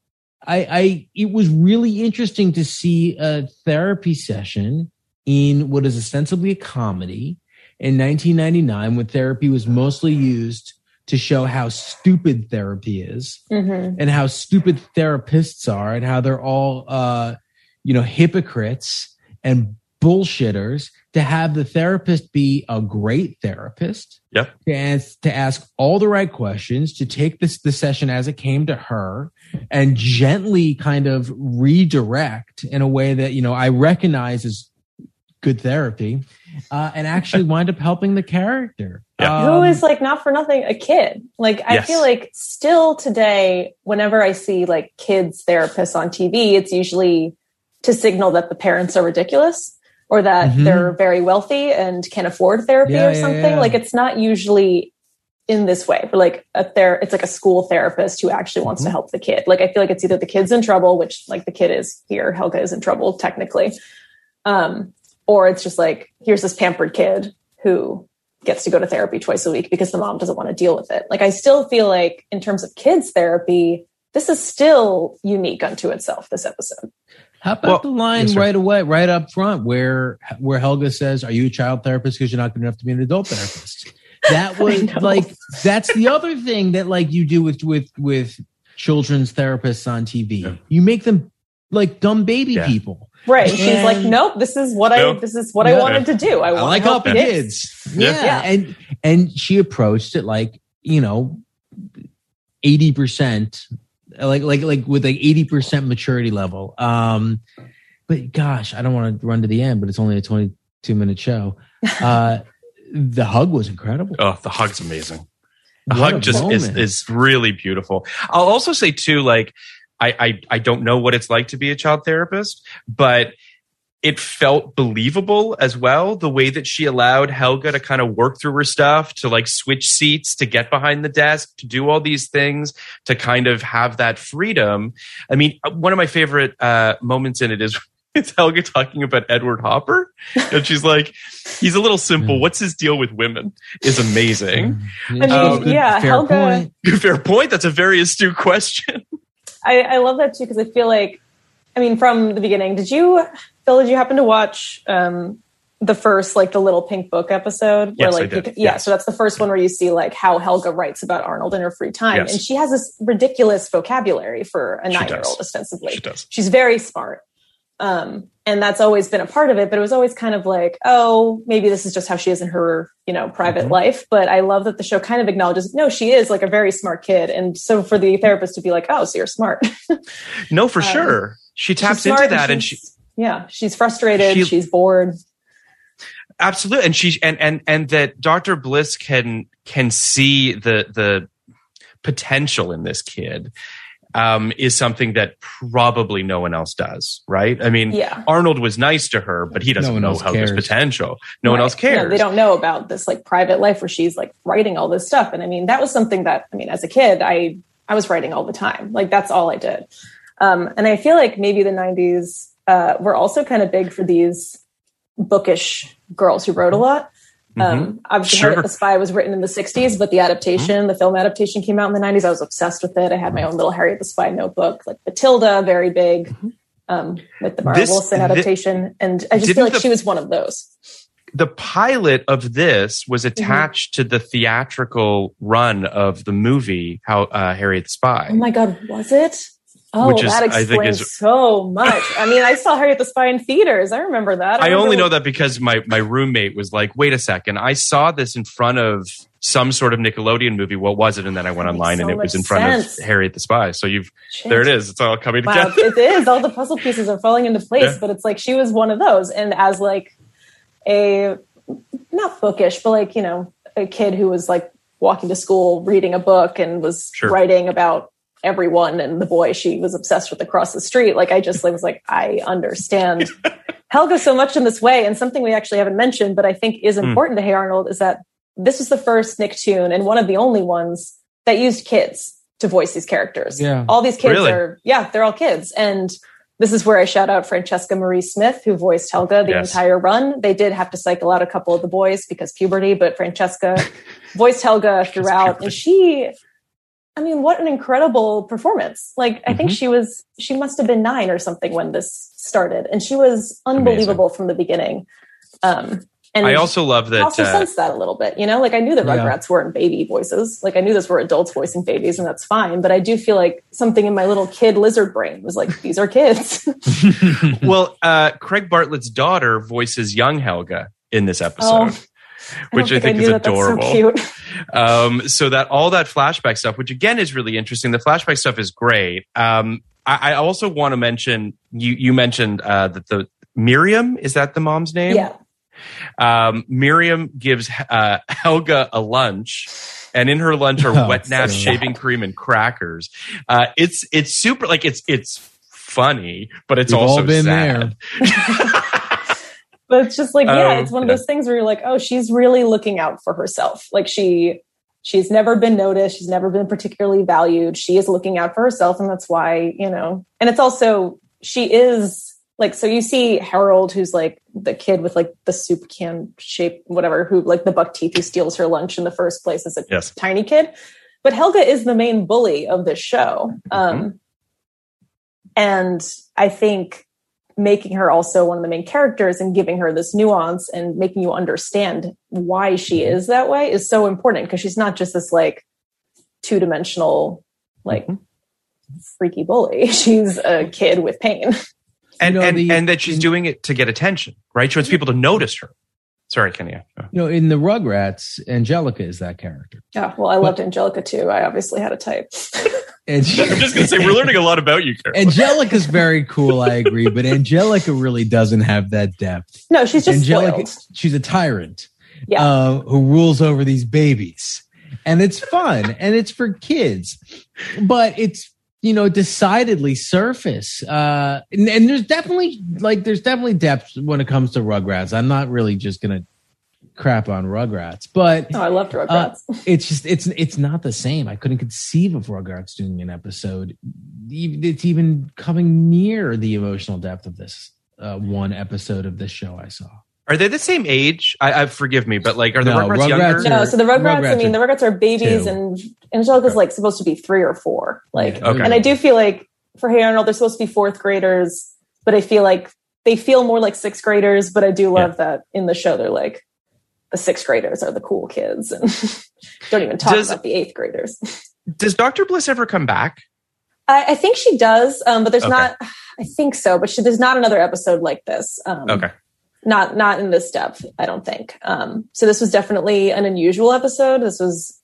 I, I, it was really interesting to see a therapy session in what is ostensibly a comedy in 1999 when therapy was mostly used to show how stupid therapy is Mhm. and how stupid therapists are and how they're all uh you know hypocrites and bullshitters to have the therapist be a great therapist Yep. to ask, to ask all the right questions to take this the session as it came to her and gently kind of redirect in a way that you know i recognize as good therapy uh, and actually wind up helping the character Yeah. Um, is like not for nothing a kid like i Yes. feel like still today whenever i see like kids therapists on tv it's usually to signal that the parents are ridiculous or that Mhm. they're very wealthy and can afford therapy Yeah, or something yeah. like it's not usually in this way but like a ther- it's like a school therapist who actually wants to Mhm. help the kid like i feel like it's either the kid's in trouble which like the kid is here helga is in trouble technically um or it's just like here's this pampered kid who gets to go to therapy twice a week because the mom doesn't want to deal with it. Like I still feel like in terms of kids therapy, this is still unique unto itself. This episode. How about Well, the line yes, right away, right up front, where where Helga says, "Are you a child therapist because you're not good enough to be an adult therapist?" That was like that's the other thing that like you do with with with children's therapists on TV. Yeah. You make them like dumb baby Yeah. people. Right. And she's like, And- nope, this is what Nope. I this is what Yeah. I wanted to do. I, I want like to help helping kids. kids. Yeah. Yeah. and and she approached it like you know eighty percent, like like like with like eighty percent maturity level. Um, but gosh, I don't want to run to the end, but it's only a twenty-two minute show. Uh, the hug was incredible. Oh, the hug's amazing. The What hug just is, is really beautiful. I'll also say too, like I, I I don't know what it's like to be a child therapist, but it felt believable as well. The way that she allowed Helga to kind of work through her stuff, to like switch seats, to get behind the desk, to do all these things, to kind of have that freedom. I mean, uh, one of my favorite uh, moments in it is. It's Helga talking about Edward Hopper, and she's like, "He's a little simple. What's his deal with women?" Is amazing. I mean, Um, yeah, fair Helga. point. Fair point. That's a very astute question. I, I love that too because I feel like, I mean, from the beginning, did you, Phil? Did you happen to watch um, the first, like the little pink book episode? Yes, I did. yeah, Yes. so that's the first one where you see like how Helga writes about Arnold in her free time, Yes. and she has this ridiculous vocabulary for a nine-year-old, ostensibly. She does. She's very smart. Um, and that's always been a part of it, but it was always kind of like, oh, maybe this is just how she is in her, you know, private Mm-hmm. life. But I love that the show kind of acknowledges, no, she is like a very smart kid. And so for the therapist to be like, oh, so you're smart. No, for Um, sure. She taps into that, and she yeah, she's frustrated. She- she's bored. absolutely, and she and and and that Doctor Bliss can can see the the potential in this kid. Um, is something that probably no one else does, right? I mean, Yeah. Arnold was nice to her, but he doesn't one know how Helga's cares. potential. No one Right. else Yeah, cares. they don't know about this like private life where she's like writing all this stuff. And I mean, that was something that I mean, as a kid, I I was writing all the time. Like that's all I did. Um, and I feel like maybe the '90s uh, were also kind of big for these bookish girls who wrote a lot. Um, obviously, Sure. Harriet the Spy was written in the '60s, but the adaptation, the film adaptation, came out in the '90s. I was obsessed with it. I had my own little Harriet the Spy notebook, like Matilda, very big. um, with the Mara This- Wilson adaptation, and I just feel like the- she was one of those. the pilot of this was Mm-hmm. attached to the theatrical run of the movie how uh, harriet the spy Oh my god, was it? Oh, Which is- that I think explains is- so much. I mean, I saw Harriet the Spy in theaters. I remember that. I remember only know that because my my roommate was like, "Wait a second, I saw this in front of some sort of Nickelodeon movie. What was it?" And then I went online and it was in front sense. of Harriet the Spy. So you've Shit. there it is. It's all coming Wow, together. it is. All the puzzle pieces are falling into place, Yeah. but it's like she was one of those. And as like a not bookish, but like, you know, a kid who was like walking to school, reading a book and was Sure. writing about everyone and the boy she was obsessed with across the street. Like I just was like, I understand Helga so much in this way. And something we actually haven't mentioned, but I think is Hmm. important to Hey Arnold is that this was the first Nicktoon and one of the only ones that used kids to voice these characters. Yeah. All these kids Really? are, yeah, they're all kids. And this is where I shout out Francesca Marie Smith, who voiced Helga the Yes. entire run. They did have to cycle out a couple of the boys because puberty, but Francesca voiced Helga throughout. And she, I mean, what an incredible performance. Like, I think Mm-hmm. she was, she must have been nine or something when this started. And she was unbelievable from the beginning. Um, and I also love that. I also uh, sensed that a little bit, you know, like I knew that Yeah. Rugrats weren't baby voices. Like I knew those were adults voicing babies and that's fine. But I do feel like something in my little kid lizard brain was like, these are kids. well, uh, Craig Bartlett's daughter voices young Helga in this episode. Oh, Which I, don't think knew is that. That's adorable. so cute. um, so that all that flashback stuff, which again is really interesting. The flashback stuff is great. Um, I, I also want to mention you. You mentioned uh, that the Miriam is that the mom's name? Yeah. Um, Miriam gives uh, Helga a lunch, and in her lunch are Oh, wet it's nap so shaving cream and crackers. Uh, it's it's super like it's it's funny, but it's We've also all been sad. But it's just like, yeah, Oh, it's one of yeah. those things where you're like, oh, she's really looking out for herself. Like she she's never been noticed, she's never been particularly valued. She is looking out for herself, and that's why, you know, and it's also she is like so you see Harold, who's like the kid with like the soup can shape, whatever, who like the buck teeth who steals her lunch in the first place as a Yes. tiny kid. But Helga is the main bully of this show. Um, and I think making her also one of the main characters and giving her this nuance and making you understand why she is that way is so important because she's not just this like two dimensional, like freaky bully. She's a kid with pain. and You know, and, the- and that she's doing it to get attention, right? She wants people to notice her. Sorry, Kenny. Uh, You know, in the Rugrats, Angelica is that character. Yeah, well, I loved Angelica too. I obviously had a type. And I'm just going to say we're learning a lot about you, Carol. Angelica's very cool, I agree, but Angelica really doesn't have that depth. No, she's just Angelica, spoiled. she's a tyrant Yeah. uh, who rules over these babies. And it's fun and it's for kids, but it's, you know, decidedly surface. Uh, and, and there's definitely, like, there's definitely depth when it comes to Rugrats. I'm not really just going to crap on Rugrats, but No, I loved uh, Rugrats. it's just it's it's not the same. I couldn't conceive of Rugrats doing an episode. It's even coming near the emotional depth of this uh, one episode of this show I saw. Are they the same age? I, I forgive me, but like, are the No, Rugrats, Rugrats younger? no, so the Rugrats, I mean, the Rugrats are babies, two. and Angelica's like supposed to be three or four. Like, Yeah. Okay. and I do feel like for Hey Arnold, they're supposed to be fourth graders, but I feel like they feel more like sixth graders. But I do love that in the show, they're like the sixth graders are the cool kids, and don't even talk Does- about the eighth graders. Does Doctor Bliss ever come back? I, I think she does, um, but there's Okay. not. I think so, but she, there's not another episode like this. Um, Okay. not not in this depth i don't think um so this was definitely an unusual episode this was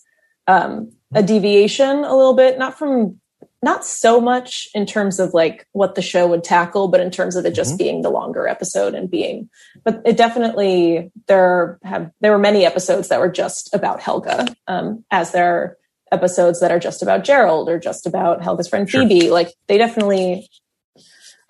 um a deviation a little bit not from not so much in terms of like what the show would tackle but in terms of it just being the longer episode and being but it definitely there have there were many episodes that were just about helga um as there are episodes that are just about gerald or just about helga's friend Sure. phoebe like they definitely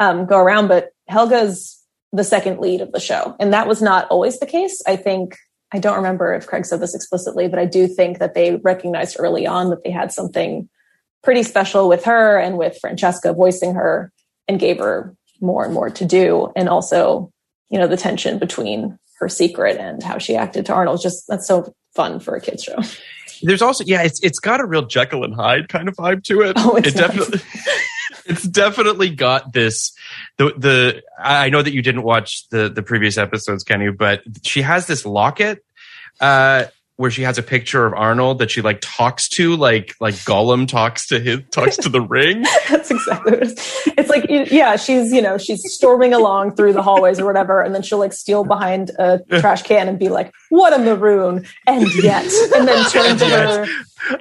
um go around but helga's the second lead of the show. And that was not always the case. I think, I don't remember if Craig said this explicitly, but I do think that they recognized early on that they had something pretty special with her and with Francesca voicing her and gave her more and more to do. And also, you know, the tension between her secret and how she acted to Arnold. Just that's so fun for a kid's show. There's also yeah, it's it's got a real Jekyll and Hyde kind of vibe to it. Oh, it's it nice. definitely it's definitely got this the the I know that you didn't watch the the previous episodes, Kenny, but she has this locket uh where she has a picture of Arnold that she like talks to, like like Gollum talks to his talks to the ring. That's exactly what it is. It's like, yeah, she's, you know, she's storming along through the hallways or whatever, and then she'll like steal behind a trash can and be like, what a maroon, and yet, and then turn to her.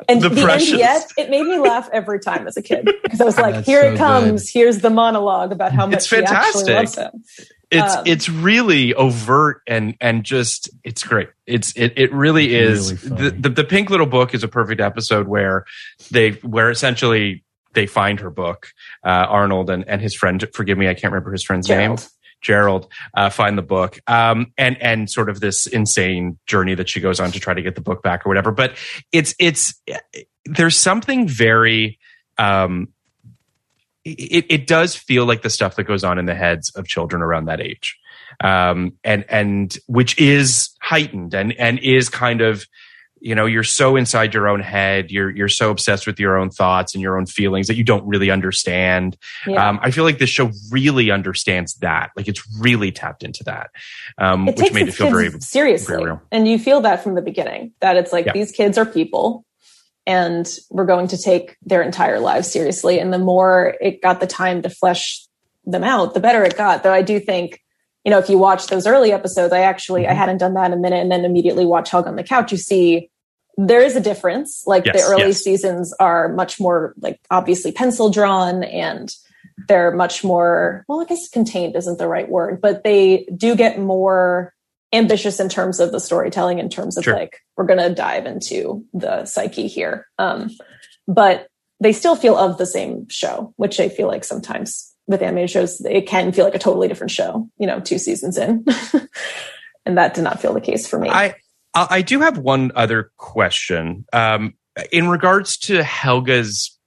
And The the, precious. end yet, it made me laugh every time as a kid because I was like, That's here so it comes. Here's the monologue about how much It's she actually fantastic. loves him. It's Um, it's really overt and and just it's great. It's it it really is. Really the, the the Pink Little Book is a perfect episode where they where essentially they find her book. Uh, Arnold and and his friend. Forgive me, I can't remember his friend's name. Gerald. Gerald uh, find the book, um, and and sort of this insane journey that she goes on to try to get the book back or whatever. But it's it's there's something very um, it, it does feel like the stuff that goes on in the heads of children around that age. Um, and and which is heightened and and is kind of you know you're so inside your own head. You're you're so obsessed with your own thoughts and your own feelings that you don't really understand. Yeah. um, i feel like this show really understands that. Like it's really tapped into that um, it which made it feel very seriously very and you feel that from the beginning that it's like Yeah. these kids are people and we're going to take their entire lives seriously and the more it got the time to flesh them out the better it got though i do think you know if you watch those early episodes i actually Mm-hmm. i hadn't done that in a minute and then immediately watch Helga on the couch you see there is a difference like the early yes. seasons are much more like obviously pencil drawn and they're much more well i guess contained isn't the right word but they do get more ambitious in terms of the storytelling in terms of Sure. like we're going to dive into the psyche here um but they still feel of the same show which i feel like sometimes with animated shows it can feel like a totally different show you know two seasons in and that did not feel the case for me I I I do have one other question. Um, in regards to Helga's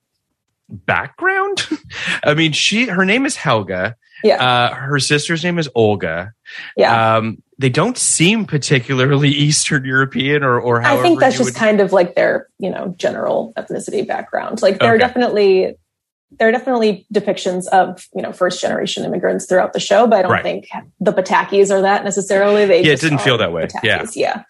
background, I mean, she her name is Helga. Yeah Uh, her sister's name is Olga. yeah Um, they don't seem particularly Eastern European or or I think that's just would- kind of like their, you know, general ethnicity background. Like there are definitely there are definitely depictions of, you know, first generation immigrants throughout the show, but I don't Right. think the Patakis are that necessarily. They Yeah, it didn't feel that way. Yeah. Yeah.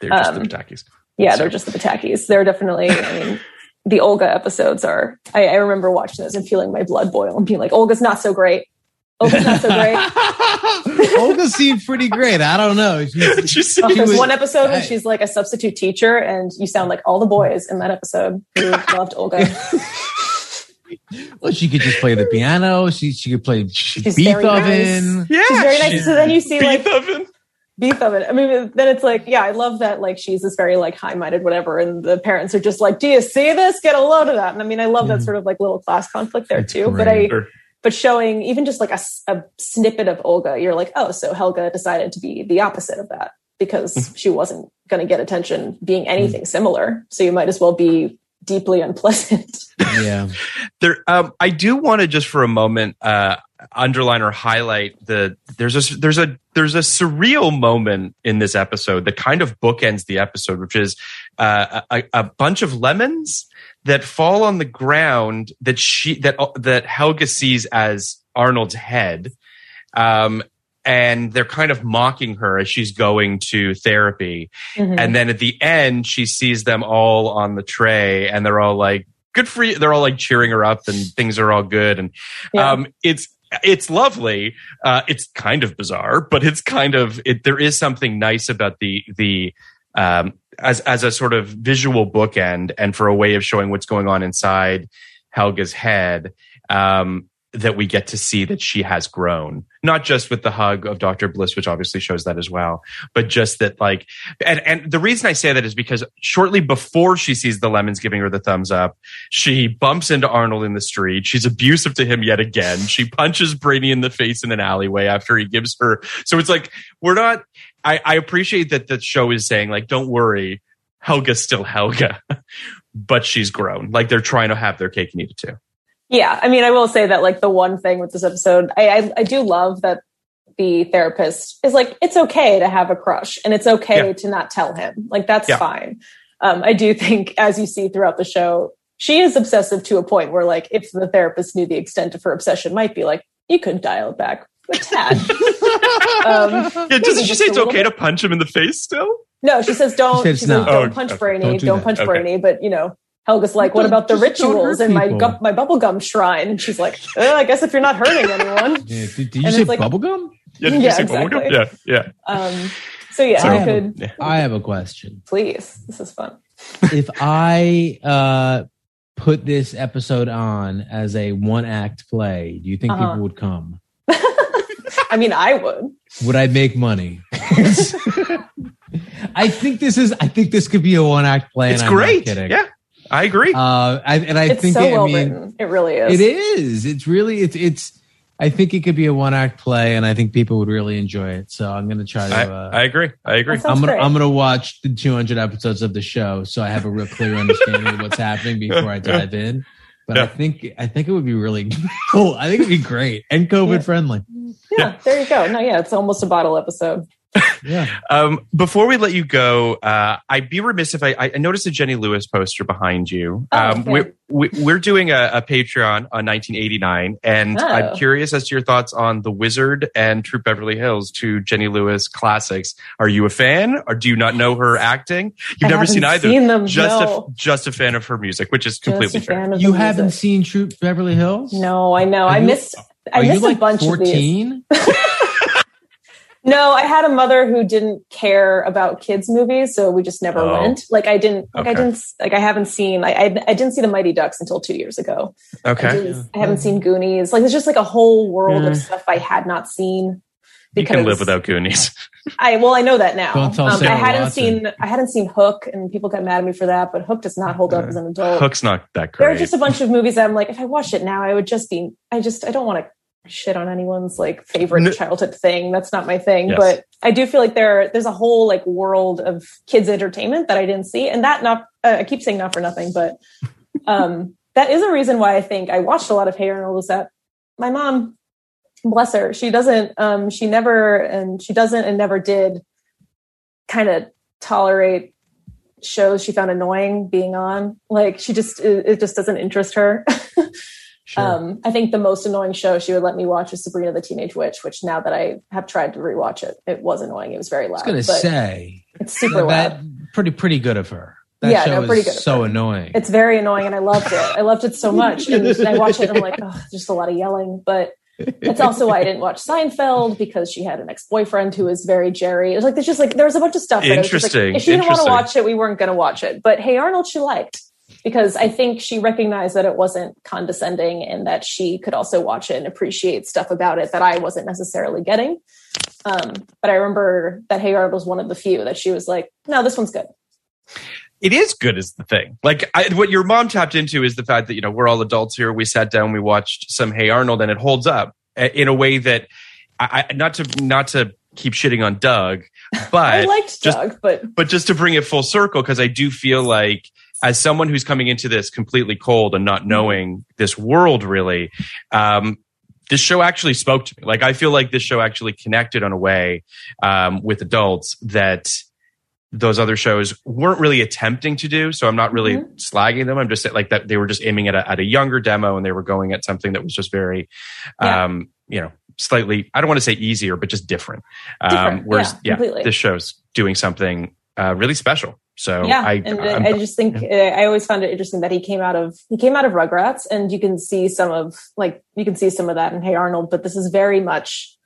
they're just um, the Patakis. Yeah, So- they're just the Patakis. They're definitely I mean the Olga episodes are I, I remember watching those and feeling my blood boil and being like, Olga's not so great. Olga's not so great. Olga seemed pretty great. I don't know. She's, She's- Oh, She there's was- one episode when I- she's like a substitute teacher, and you sound like all the boys in that episode who loved Olga. well, she could just play the piano. She she could play She's very Beethoven. yeah, She's very nice. So then you see like Beethoven. Beethoven. I mean, then it's like, yeah, I love that. Like she's this very like high-minded whatever, and the parents are just like, "Do you see this? Get a load of that." And I mean, I love that Mhm. sort of like little class conflict there It's too. But I. Sure. But showing even just like a snippet of Olga, you're like, oh, so Helga decided to be the opposite of that because she wasn't going to get attention being anything similar. So you might as well be deeply unpleasant. Yeah. there um i do want to just for a moment uh underline or highlight the there's a there's a there's a surreal moment in this episode that kind of bookends the episode which is uh, a, a bunch of lemons that fall on the ground that she that that helga sees as arnold's head um and they're kind of mocking her as she's going to therapy Mhm. and then at the end she sees them all on the tray and they're all like good for you they're all like cheering her up and things are all good and Yeah. um it's it's lovely uh it's kind of bizarre but it's kind of it there is something nice about the the um as as a sort of visual bookend and for a way of showing what's going on inside helga's head um that we get to see that she has grown not just with the hug of dr bliss which obviously shows that as well but just that like and and the reason I say that is because shortly before she sees the lemons giving her the thumbs up, she bumps into Arnold in the street. She's abusive to him yet again. She punches Brainy in the face in an alleyway after he gives her. So it's like we're not. I, I appreciate that the show is saying like, don't worry, Helga's still Helga, but she's grown. Like they're trying to have their cake and eat it too. Yeah, I mean, I will say that like the one thing with this episode, I, I I do love that the therapist is like, it's okay to have a crush, and it's okay Yeah. to not tell him. Like that's Yeah. fine. Um, I do think, as you see throughout the show, she is obsessive to a point where like if the therapist knew the extent of her obsession might be like you could dial it back a tad um, Yeah, doesn't she say it's okay bit. to punch him in the face still? no she says don't She she says says, no. don't Oh, punch okay. brainy Don't don't, punch that. brainy but you know helga's like what about the rituals hurt in my people. gu- my bubblegum shrine and she's like i guess if you're not hurting anyone Yeah, did, did you And say it's like- bubblegum? Yeah, did you Yeah, say bubblegum? exactly. Yeah, yeah. um so yeah So- i could I have a question. please this is fun if I uh, put this episode on as a one act play, do you think Uh-huh. people would come? I mean i would Would I make money? I think this is. I think this could be a one act play. It's I'm great. Yeah, I agree. Uh, I, and I it's think so it, well I mean, written it really is it is. It's really. It's. It's. I think it could be a one act play, and I think people would really enjoy it. So I'm going to try to. I, uh, I agree. I agree. I'm gonna. I'm gonna watch the 200 episodes of the show, so I have a real clear understanding of what's happening before I dive in. But I think I think it would be really cool. I think it'd be great and COVID Yeah. friendly. yeah, there you go no yeah it's almost a bottle episode Yeah, Um, before we let you go, uh, I'd be remiss if I, I noticed a Jenny Lewis poster behind you. Oh, um, okay. we're, we- we're doing a, a Patreon on 1989, and Oh. I'm curious as to your thoughts on The Wizard and Troop Beverly Hills, two Jenny Lewis classics. Are you a fan, or do you not know her acting? You've I never seen either. seen them, just no. a just a fan of her music, which is completely fair. you haven't music. seen Troop Beverly Hills? no i know Are i you- missed i Are you like a bunch of these 14? no i had a mother who didn't care about kids movies so we just never Oh. went like i didn't like i didn't like i haven't seen I, I i didn't see the mighty ducks until two years ago I, Okay, didn't- I haven't seen goonies like there's just like a whole world of stuff i had not seen you can live without Goonies. I well, I know that now. Um, I hadn't Watson. seen I hadn't seen Hook, and people got mad at me for that. But Hook does not hold up as an adult. Hook's not that there are just a bunch of movies that I'm like, if I watched it now, I would just be. I just I don't want to shit on anyone's like favorite childhood thing. That's not my thing. Yes. But I do feel like there there's a whole like world of kids entertainment that I didn't see, and that not uh, I keep saying not for nothing, but um, that is a reason why I think I watched a lot of Hey Arnold. Was that my mom bless her she doesn't um she never and she doesn't and never did kind of tolerate shows she found annoying being on like she just it, it just doesn't interest her Sure. um i think the most annoying show she would let me watch was sabrina the teenage witch which now that i have tried to rewatch it it was annoying it was very loud. I was gonna say it's super that loud pretty pretty good of her. That Yeah, show no, pretty good so annoying. it's very annoying and i loved it i loved it so much and i watch it and i'm like oh just a lot of yelling but that's also why I didn't watch Seinfeld because she had an ex boyfriend who was very Jerry. It was like there's just like there was a bunch of stuff. that I was just like, Interesting, if she didn't want to watch it, we weren't going to watch it. But Hey Arnold, she liked because I think she recognized that it wasn't condescending and that she could also watch it and appreciate stuff about it that I wasn't necessarily getting. Um, but I remember that Hey Arnold was one of the few that she was like, no, this one's good. it is good is the thing. Like I, what your mom tapped into is the fact that you know we're all adults here. We sat down, we watched some Hey Arnold, and it holds up uh, in a way that I, I not to not to keep shitting on Doug, but I liked just- Doug, but but just to bring it full circle because I do feel like as someone who's coming into this completely cold and not knowing this world really, um, this show actually spoke to me. Like I feel like this show actually connected on a way um, with adults that those other shows weren't really attempting to do. So I'm not really Mhm. slagging them. I'm just like that they were just aiming at a, at a younger demo and they were going at something that was just very, Yeah. um, you know, slightly, I don't want to say easier, but just different. Um, whereas, Yeah, yeah, this show's doing something uh, really special. So yeah, I, and I'm- I just think uh, I always found it interesting that he came out of he came out of Rugrats, and you can see some of like you can see some of that in Hey Arnold, but this is very much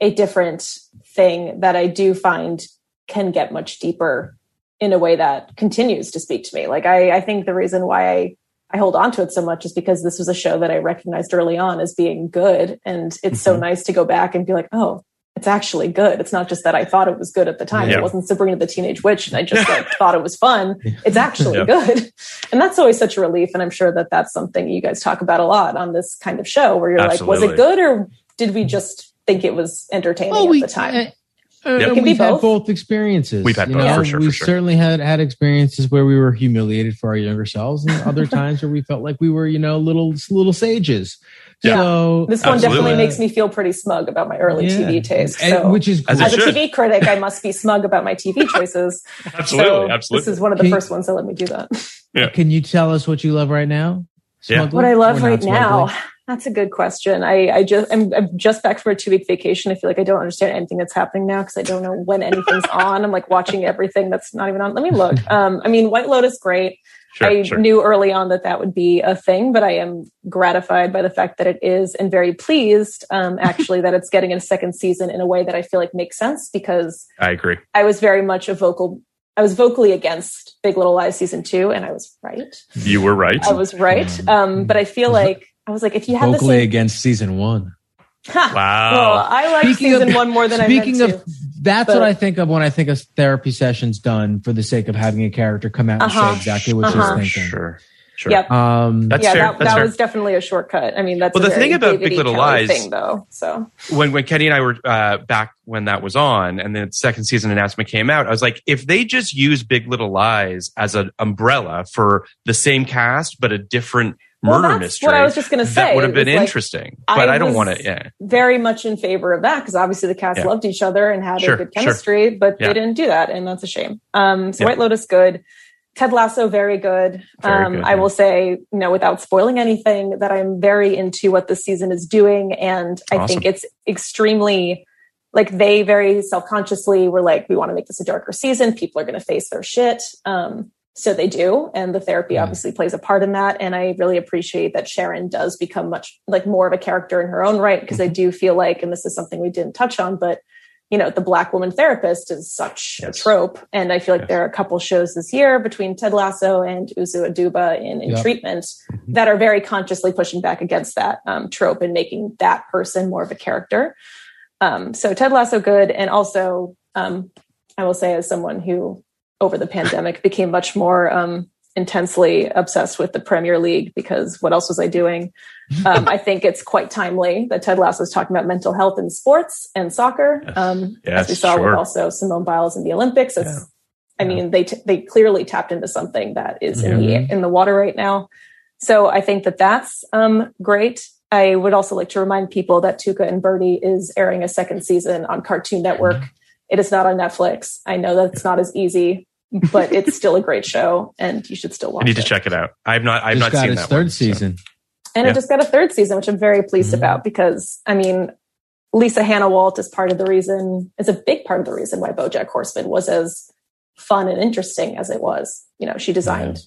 a different thing that I do find can get much deeper in a way that continues to speak to me. Like I, I think the reason why I I hold on to it so much is because this was a show that I recognized early on as being good, and it's so Mhm. nice to go back and be like, oh. It's actually good. It's not just that I thought it was good at the time. Yeah. It wasn't Sabrina the Teenage Witch, and I just like thought it was fun it's actually Yeah. good and that's always such a relief and i'm sure that that's something you guys talk about a lot on this kind of show where you're like was it good or did we just think it was entertaining Well, at the time uh, uh, Yep. It can be we've had both. both experiences. We've had you both, know? for sure, We've sure. certainly had had experiences where we were humiliated for our younger selves, and other times where we felt like we were, you know, little little sages. Yeah. So this one Absolutely. definitely makes me feel pretty smug about my early Yeah. tv taste And- which is As as a should. tv critic i must be smug about my tv choices absolutely, so absolutely. this is one of the Can- first ones that let me do that Yeah. Can you tell us what you love right now? Yeah. What I love or not right now. That's a good question. I, I just I'm, I'm just back from a two week vacation. I feel like I don't understand anything that's happening now because I don't know when anything's on. I'm like watching everything that's not even on. Let me look. Um, I mean, White Lotus, great. Sure, I sure. knew early on that that would be a thing, but I am gratified by the fact that it is, and very pleased um, actually that it's getting a second season in a way that I feel like makes sense because I agree. I was very much a vocal. I was vocally against Big Little Lies season two, and I was right. You were right. I was right. Um, but I feel like I was like, if you had the Vocally same, against season one. Ha! Wow. Well, I like season one more than speaking I meant of, to. that's but- what I think of when I think of therapy sessions done for the sake of having a character come out and Uh-huh. say exactly what Uh-huh. she's thinking. Sure. Sure. Yep. Um, That's yeah, fair. that, That's that fair. was definitely a shortcut. I mean, that's Well, the thing about David Big E. Little Kelley Lies- thing, though. So when when Kenny and I were uh, back when that was on, and the second season announcement came out, I was like, if they just use Big Little Lies as an umbrella for the same cast but a different Well, murder that's mystery, what I was just going to say. that would have been was like, interesting. but I, don't want to. Yeah, Very much in favor of that because obviously the cast Yeah. loved each other and had Sure, a good sure. chemistry, but Yeah. they didn't do that, and that's a shame. Um, so Yeah. White Lotus, good. Ted Lasso, very good. Very um, good, I will say, you know, without spoiling anything, that I'm very into what this season is doing, and I think it's extremely like they very self-consciously were like, we want to make this a darker season. People are going to face their shit. Um, so they do, and the therapy Yeah. obviously plays a part in that. And I really appreciate that Sharon does become much like more of a character in her own right because I do feel like, and this is something we didn't touch on, but you know, the black woman therapist is such Yes. a trope, and I feel like Yes. there are a couple shows this year between Ted Lasso and Uzo Aduba in, in Yeah. treatment Mm-hmm. that are very consciously pushing back against that um, trope and making that person more of a character. Um, so Ted Lasso good, and also um, I will say as someone who over the pandemic became much more um, intensely obsessed with the Premier League because what else was I doing? Um, I think it's quite timely that Ted Lasso is talking about mental health in sports and soccer, um, Yes, as we saw sure. with also Simone Biles in the Olympics. It's, Yeah. I mean, they t- they clearly tapped into something that is in Mhm. the in the water right now. So I think that that's um, great. I would also like to remind people that Tuca and Birdie is airing a second season on Cartoon Network. Mm-hmm. It is not on Netflix. I know that it's not as easy, but it's still a great show, and you should still watch I need to check it out. I've not. I've just not got seen its that third one, so- season. And Yeah. it just got a third season, which I'm very pleased Mhm. about because I mean, Lisa Hanawalt is part of the reason, is a big part of the reason why Bojack Horseman was as fun and interesting as it was. You know, she designed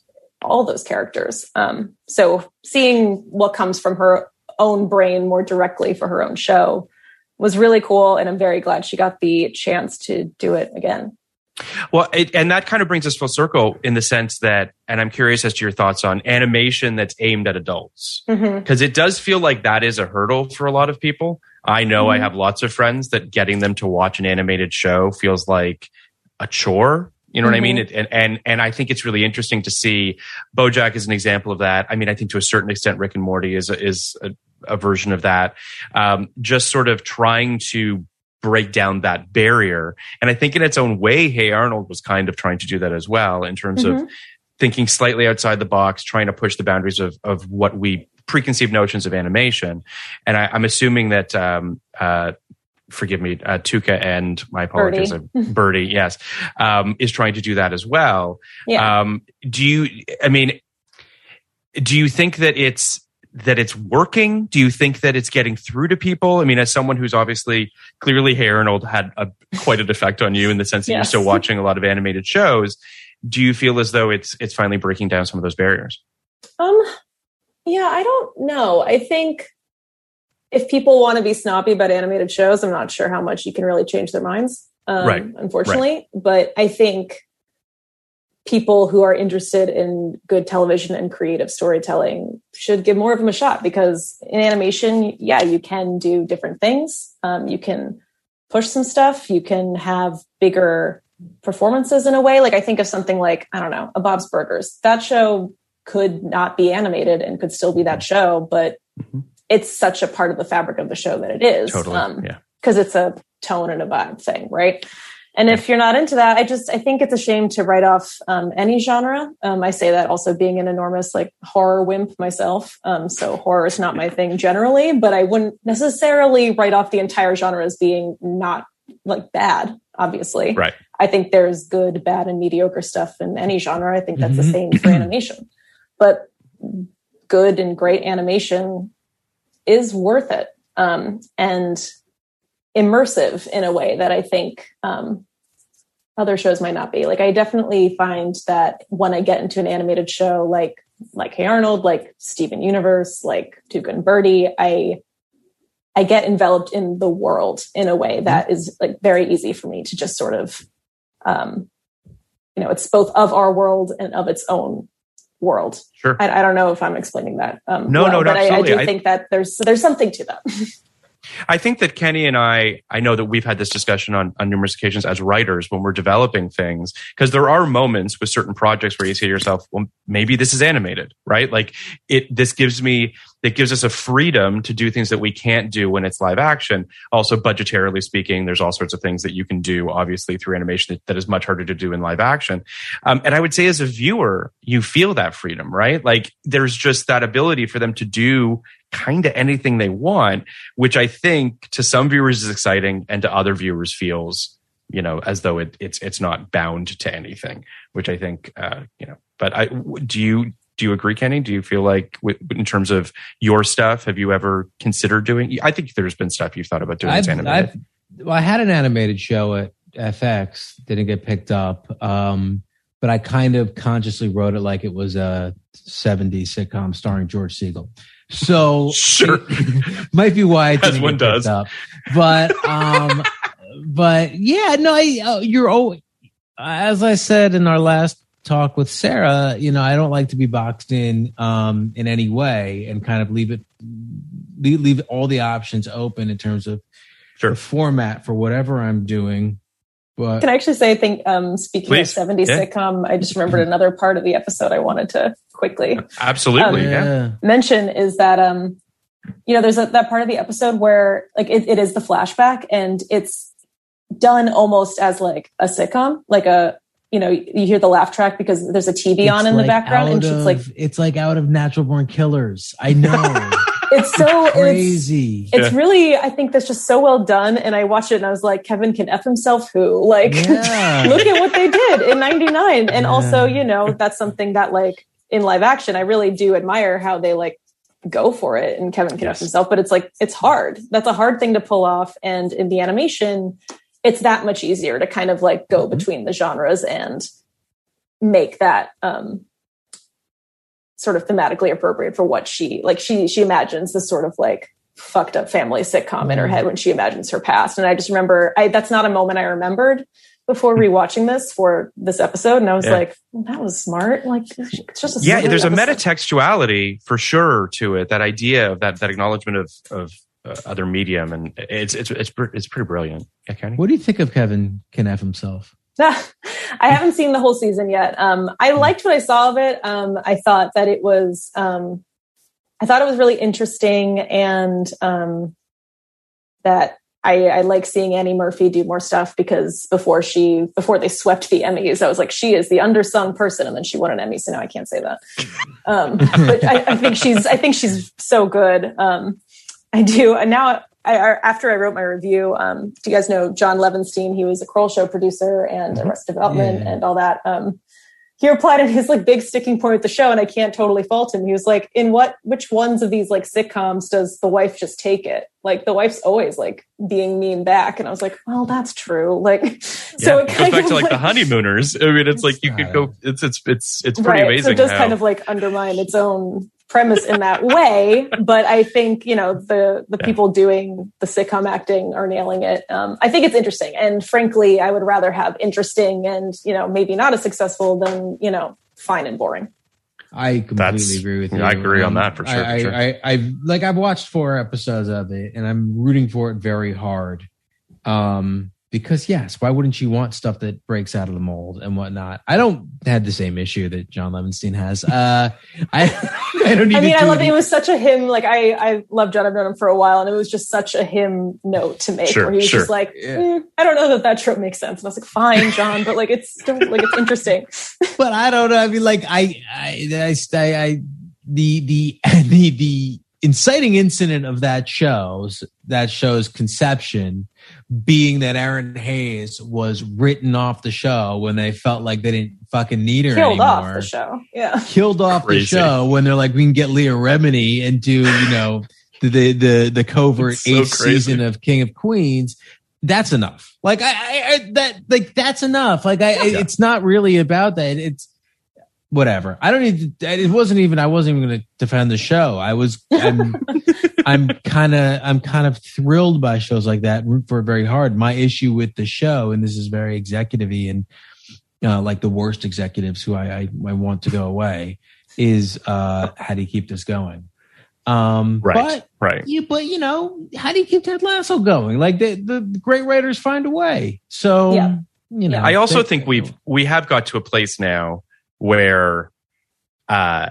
all those characters. Um, so seeing what comes from her own brain more directly for her own show was really cool. And I'm very glad she got the chance to do it again. Well, it, and that kind of brings us full circle in the sense that, and I'm curious as to your thoughts on animation that's aimed at adults. Because it does feel like that is a hurdle for a lot of people. I know I Mhm. have lots of friends that getting them to watch an animated show feels like a chore. You know what I mean? It, and, and, and I think it's really interesting to see Bojack is an example of that. I mean, I think to a certain extent, Rick and Morty is, a, is a, a version of that. Um, just sort of trying to break down that barrier. And I think in its own way, Hey Arnold was kind of trying to do that as well in terms of Mhm. thinking slightly outside the box, trying to push the boundaries of, of what we preconceived notions of animation. And I, I'm assuming that, um, uh, forgive me, uh, Tuca and my apologies, Birdie. uh, Birdie, yes, um, is trying to do that as well. Yeah. Um, do you, I mean, do you think that it's, that it's working? Do you think that it's getting through to people? I mean, as someone who's obviously clearly Hey Arnold had a, quite an effect on you in the sense that you're still watching a lot of animated shows. Do you feel as though it's it's finally breaking down some of those barriers? Um, yeah, I don't know. I think if people want to be snobby about animated shows, I'm not sure how much you can really change their minds. Um, Right, Unfortunately, but I think people who are interested in good television and creative storytelling should give more of them a shot because in animation, yeah, you can do different things. Um, you can push some stuff. You can have bigger performances in a way. Like I think of something like, I don't know, a Bob's Burgers. That show could not be animated and could still be that show, but Mhm. it's such a part of the fabric of the show that it is. Totally. Um, yeah. because it's a tone and a vibe thing, right? And if you're not into that, I just I think it's a shame to write off um, any genre. Um, I say that also being an enormous like horror wimp myself. Um, so horror is not my thing generally, but I wouldn't necessarily write off the entire genre as being not like bad. obviously. Right. I think there's good, bad, and mediocre stuff in any genre. I think that's the Mhm. same for animation. But good and great animation is worth it um, and immersive in a way that I think um, other shows might not be. Like I definitely find that when I get into an animated show like like Hey Arnold, like Steven Universe, like Tuca and Birdie, I I get enveloped in the world in a way that is like very easy for me to just sort of um you know it's both of our world and of its own world Sure. i, I don't know if i'm explaining that um No, no, no, but I, I do think that there's there's something to that I think that Kenny and I, I know that we've had this discussion on, on numerous occasions as writers when we're developing things, because there are moments with certain projects where you say to yourself, well, maybe this is animated, right? Like it, this gives me, it gives us a freedom to do things that we can't do when it's live action. Also, budgetarily speaking, there's all sorts of things that you can do, obviously, through animation that, that is much harder to do in live action. Um, and I would say as a viewer, you feel that freedom, right? Like there's just that ability for them to do kind of anything they want, which I think to some viewers is exciting and to other viewers feels, you know, as though it, it's it's not bound to anything, which I think, uh, you know. But I do you do you agree, Kenny? Do you feel like in terms of your stuff, have you ever considered doing? I think there's been stuff you've thought about doing I've, animated. I've, well, I had an animated show at FX, didn't get picked up. Um, but I kind of consciously wrote it like it was a 70s sitcom starring George Segal. So Sure. might be why didn't one does. up. But um, but yeah, no, I, uh, you're always as I said in our last talk with Sarah. You know, I don't like to be boxed in um, in any way, and kind of leave it leave, leave all the options open in terms of Sure. the format for whatever I'm doing. But can i actually say i think um speaking Please. of 70 Yeah. sitcom i just remembered another part of the episode i wanted to quickly Absolutely, Um, yeah. mention is that um you know there's a, that part of the episode where like it, it is the flashback and it's done almost as like a sitcom like a you know you hear the laugh track because there's a tv on it's in the background and she's like it's like out of Natural Born Killers. I know, it's so it's, crazy. it's really i think that's just so well done and i watched it and i was like kevin can f himself who like Yeah. look at what they did in 99 and also you know that's something that like in live action i really do admire how they like go for it and kevin can Yes. F himself but it's like it's hard that's a hard thing to pull off and in the animation it's that much easier to kind of like go Mhm. between the genres and make that um sort of thematically appropriate for what she like she she imagines this sort of like fucked up family sitcom in her head when she imagines her past. And i just remember i that's not a moment i remembered before rewatching this for this episode. And i was Yeah. like well, that was smart. Like it's just a yeah smart there's a episode. metatextuality for sure to it that idea of that that acknowledgement of of uh, other medium. And it's it's it's, pr- it's pretty brilliant. Yeah what do you think of Kevin can himself? I haven't seen the whole season yet. Um, I liked what I saw of it. Um, I thought that it was, um, I thought it was really interesting, and um, that I, I like seeing Annie Murphy do more stuff because before she, before they swept the Emmys, I was like, she is the undersung person, and then she won an Emmy, so now I can't say that. Um, but I, I think she's, I think she's so good. Um, I do, and now I, I, after I wrote my review, um, do you guys know John Levenstein? He was a Kroll Show producer and Arrested Development Yeah. and all that. Um, he replied at his like big sticking point with the show, and I can't totally fault him. He was like, "In what, which ones of these like sitcoms does the wife just take it? Like the wife's always like being mean back." And I was like, "Well, that's true." Like, so it it goes kind back of to like the honeymooners. I mean, it's like you could go. It's it's it's it's pretty right. amazing. So it does how- kind of like undermine its own premise in that way. But I think you know the the Yeah. people doing the sitcom acting are nailing it. Um, I think it's interesting, and frankly, I would rather have interesting and you know maybe not as successful than you know fine and boring. I completely That's- agree with you. I agree on that for sure, I, for sure. I, I, I like I've watched four episodes of it, and I'm rooting for it very hard. Um, because yes, why wouldn't you want stuff that breaks out of the mold and whatnot? I don't have the same issue that John Levenstein has. Uh, I I don't need. I mean, to I love it. It was such a hymn. Like I, I love John. I've known him for a while, and it was just such a hymn note to make. Sure, where he was sure. just like, Yeah. "Mm, I don't know that that trope makes sense. And I was like, fine, John, but like it's still like it's interesting. but I don't know. I mean, like I, I, I, I, I the, the, the, the inciting incident of that show's that show's conception being that Erinn Hayes was written off the show when they felt like they didn't fucking need her Killed anymore. off the show. Yeah. Killed off Crazy. the show when they're like, we can get Leah Remini and do you know the the the, the covert so eighth crazy. season of King of Queens. That's enough. Like I, I, I that like that's enough. Like I, Yeah. it's not really about that. It's whatever. I don't need to, it wasn't even I wasn't even going to defend the show. I was I'm I'm kind of I'm kind of thrilled by shows like that. Root for it very hard. My issue with the show and this is very executive-y and uh, like the worst executives who I, I I want to go away is uh how do you keep this going? Um Right. but right. you but you know, how do you keep Ted Lasso going? Like the the great writers find a way. So Yeah. you know I also think we've we have got to a place now where uh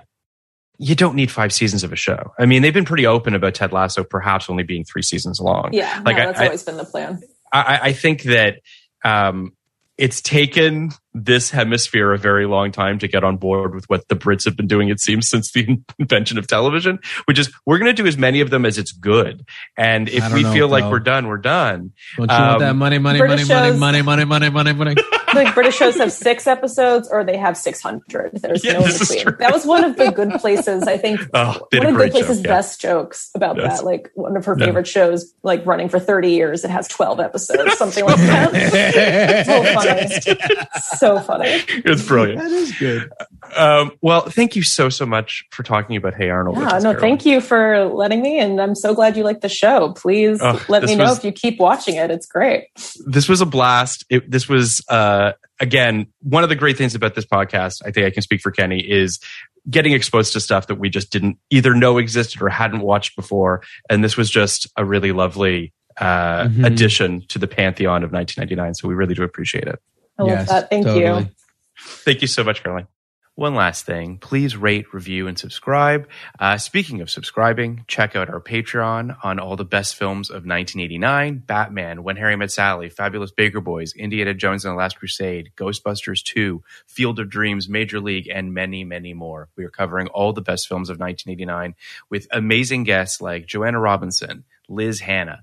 you don't need five seasons of a show. I mean, they've been pretty open about Ted Lasso perhaps only being three seasons long. Yeah. Like, no, that's I- always been the plan. I, I think that um, it's taken this hemisphere a very long time to get on board with what the Brits have been doing, it seems, since the invention of television, which is we're going to do as many of them as it's good. And if we know, feel like we're done, we're done. Don't you want um, that money, money, money, British money, shows- money, money, money, money, money, like British shows have six episodes or they have 600. There's Yeah, no in this is between. true. That was one of the good places, I think. Oh, they one did of the Good great Place's job. Yeah. best jokes about Yes. that. Like one of her Yeah. favorite shows, like running for 30 years, it has 12 episodes, something like that. so funny. So funny. It's brilliant. That is good. Um, well, thank you so, so much for talking about Hey Arnold. Yeah, no, Caroline. thank you for letting me. And I'm so glad you like the show. Please Oh, let me know was- if you keep watching it. It's great. this was a blast. It, this was, uh, again, one of the great things about this podcast, I think I can speak for Kenny, is getting exposed to stuff that we just didn't either know existed or hadn't watched before. And this was just a really lovely uh, Mhm. addition to the pantheon of 1999. So we really do appreciate it. I love that. Thank you. Thank you so much, Caroline. One last thing, please rate, review, and subscribe. Uh, speaking of subscribing, check out our Patreon on all the best films of 1989 Batman, When Harry Met Sally, Fabulous Baker Boys, Indiana Jones and the Last Crusade, Ghostbusters 2, Field of Dreams, Major League, and many, many more. We are covering all the best films of 1989 with amazing guests like Joanna Robinson, Liz Hannah,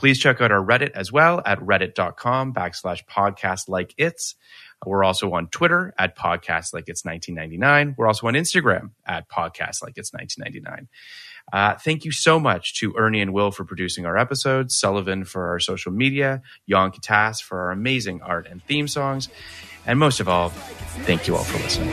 Please check out our Reddit as well at reddit.com backslash podcast like it's. We're also on Twitter at podcast like it's 1999. We're also on Instagram at podcast like it's 1999. Uh, thank you so much to Ernie and Will for producing our episodes, Sullivan for our social media, Jan Katas for our amazing art and theme songs, and most of all, thank you all for listening.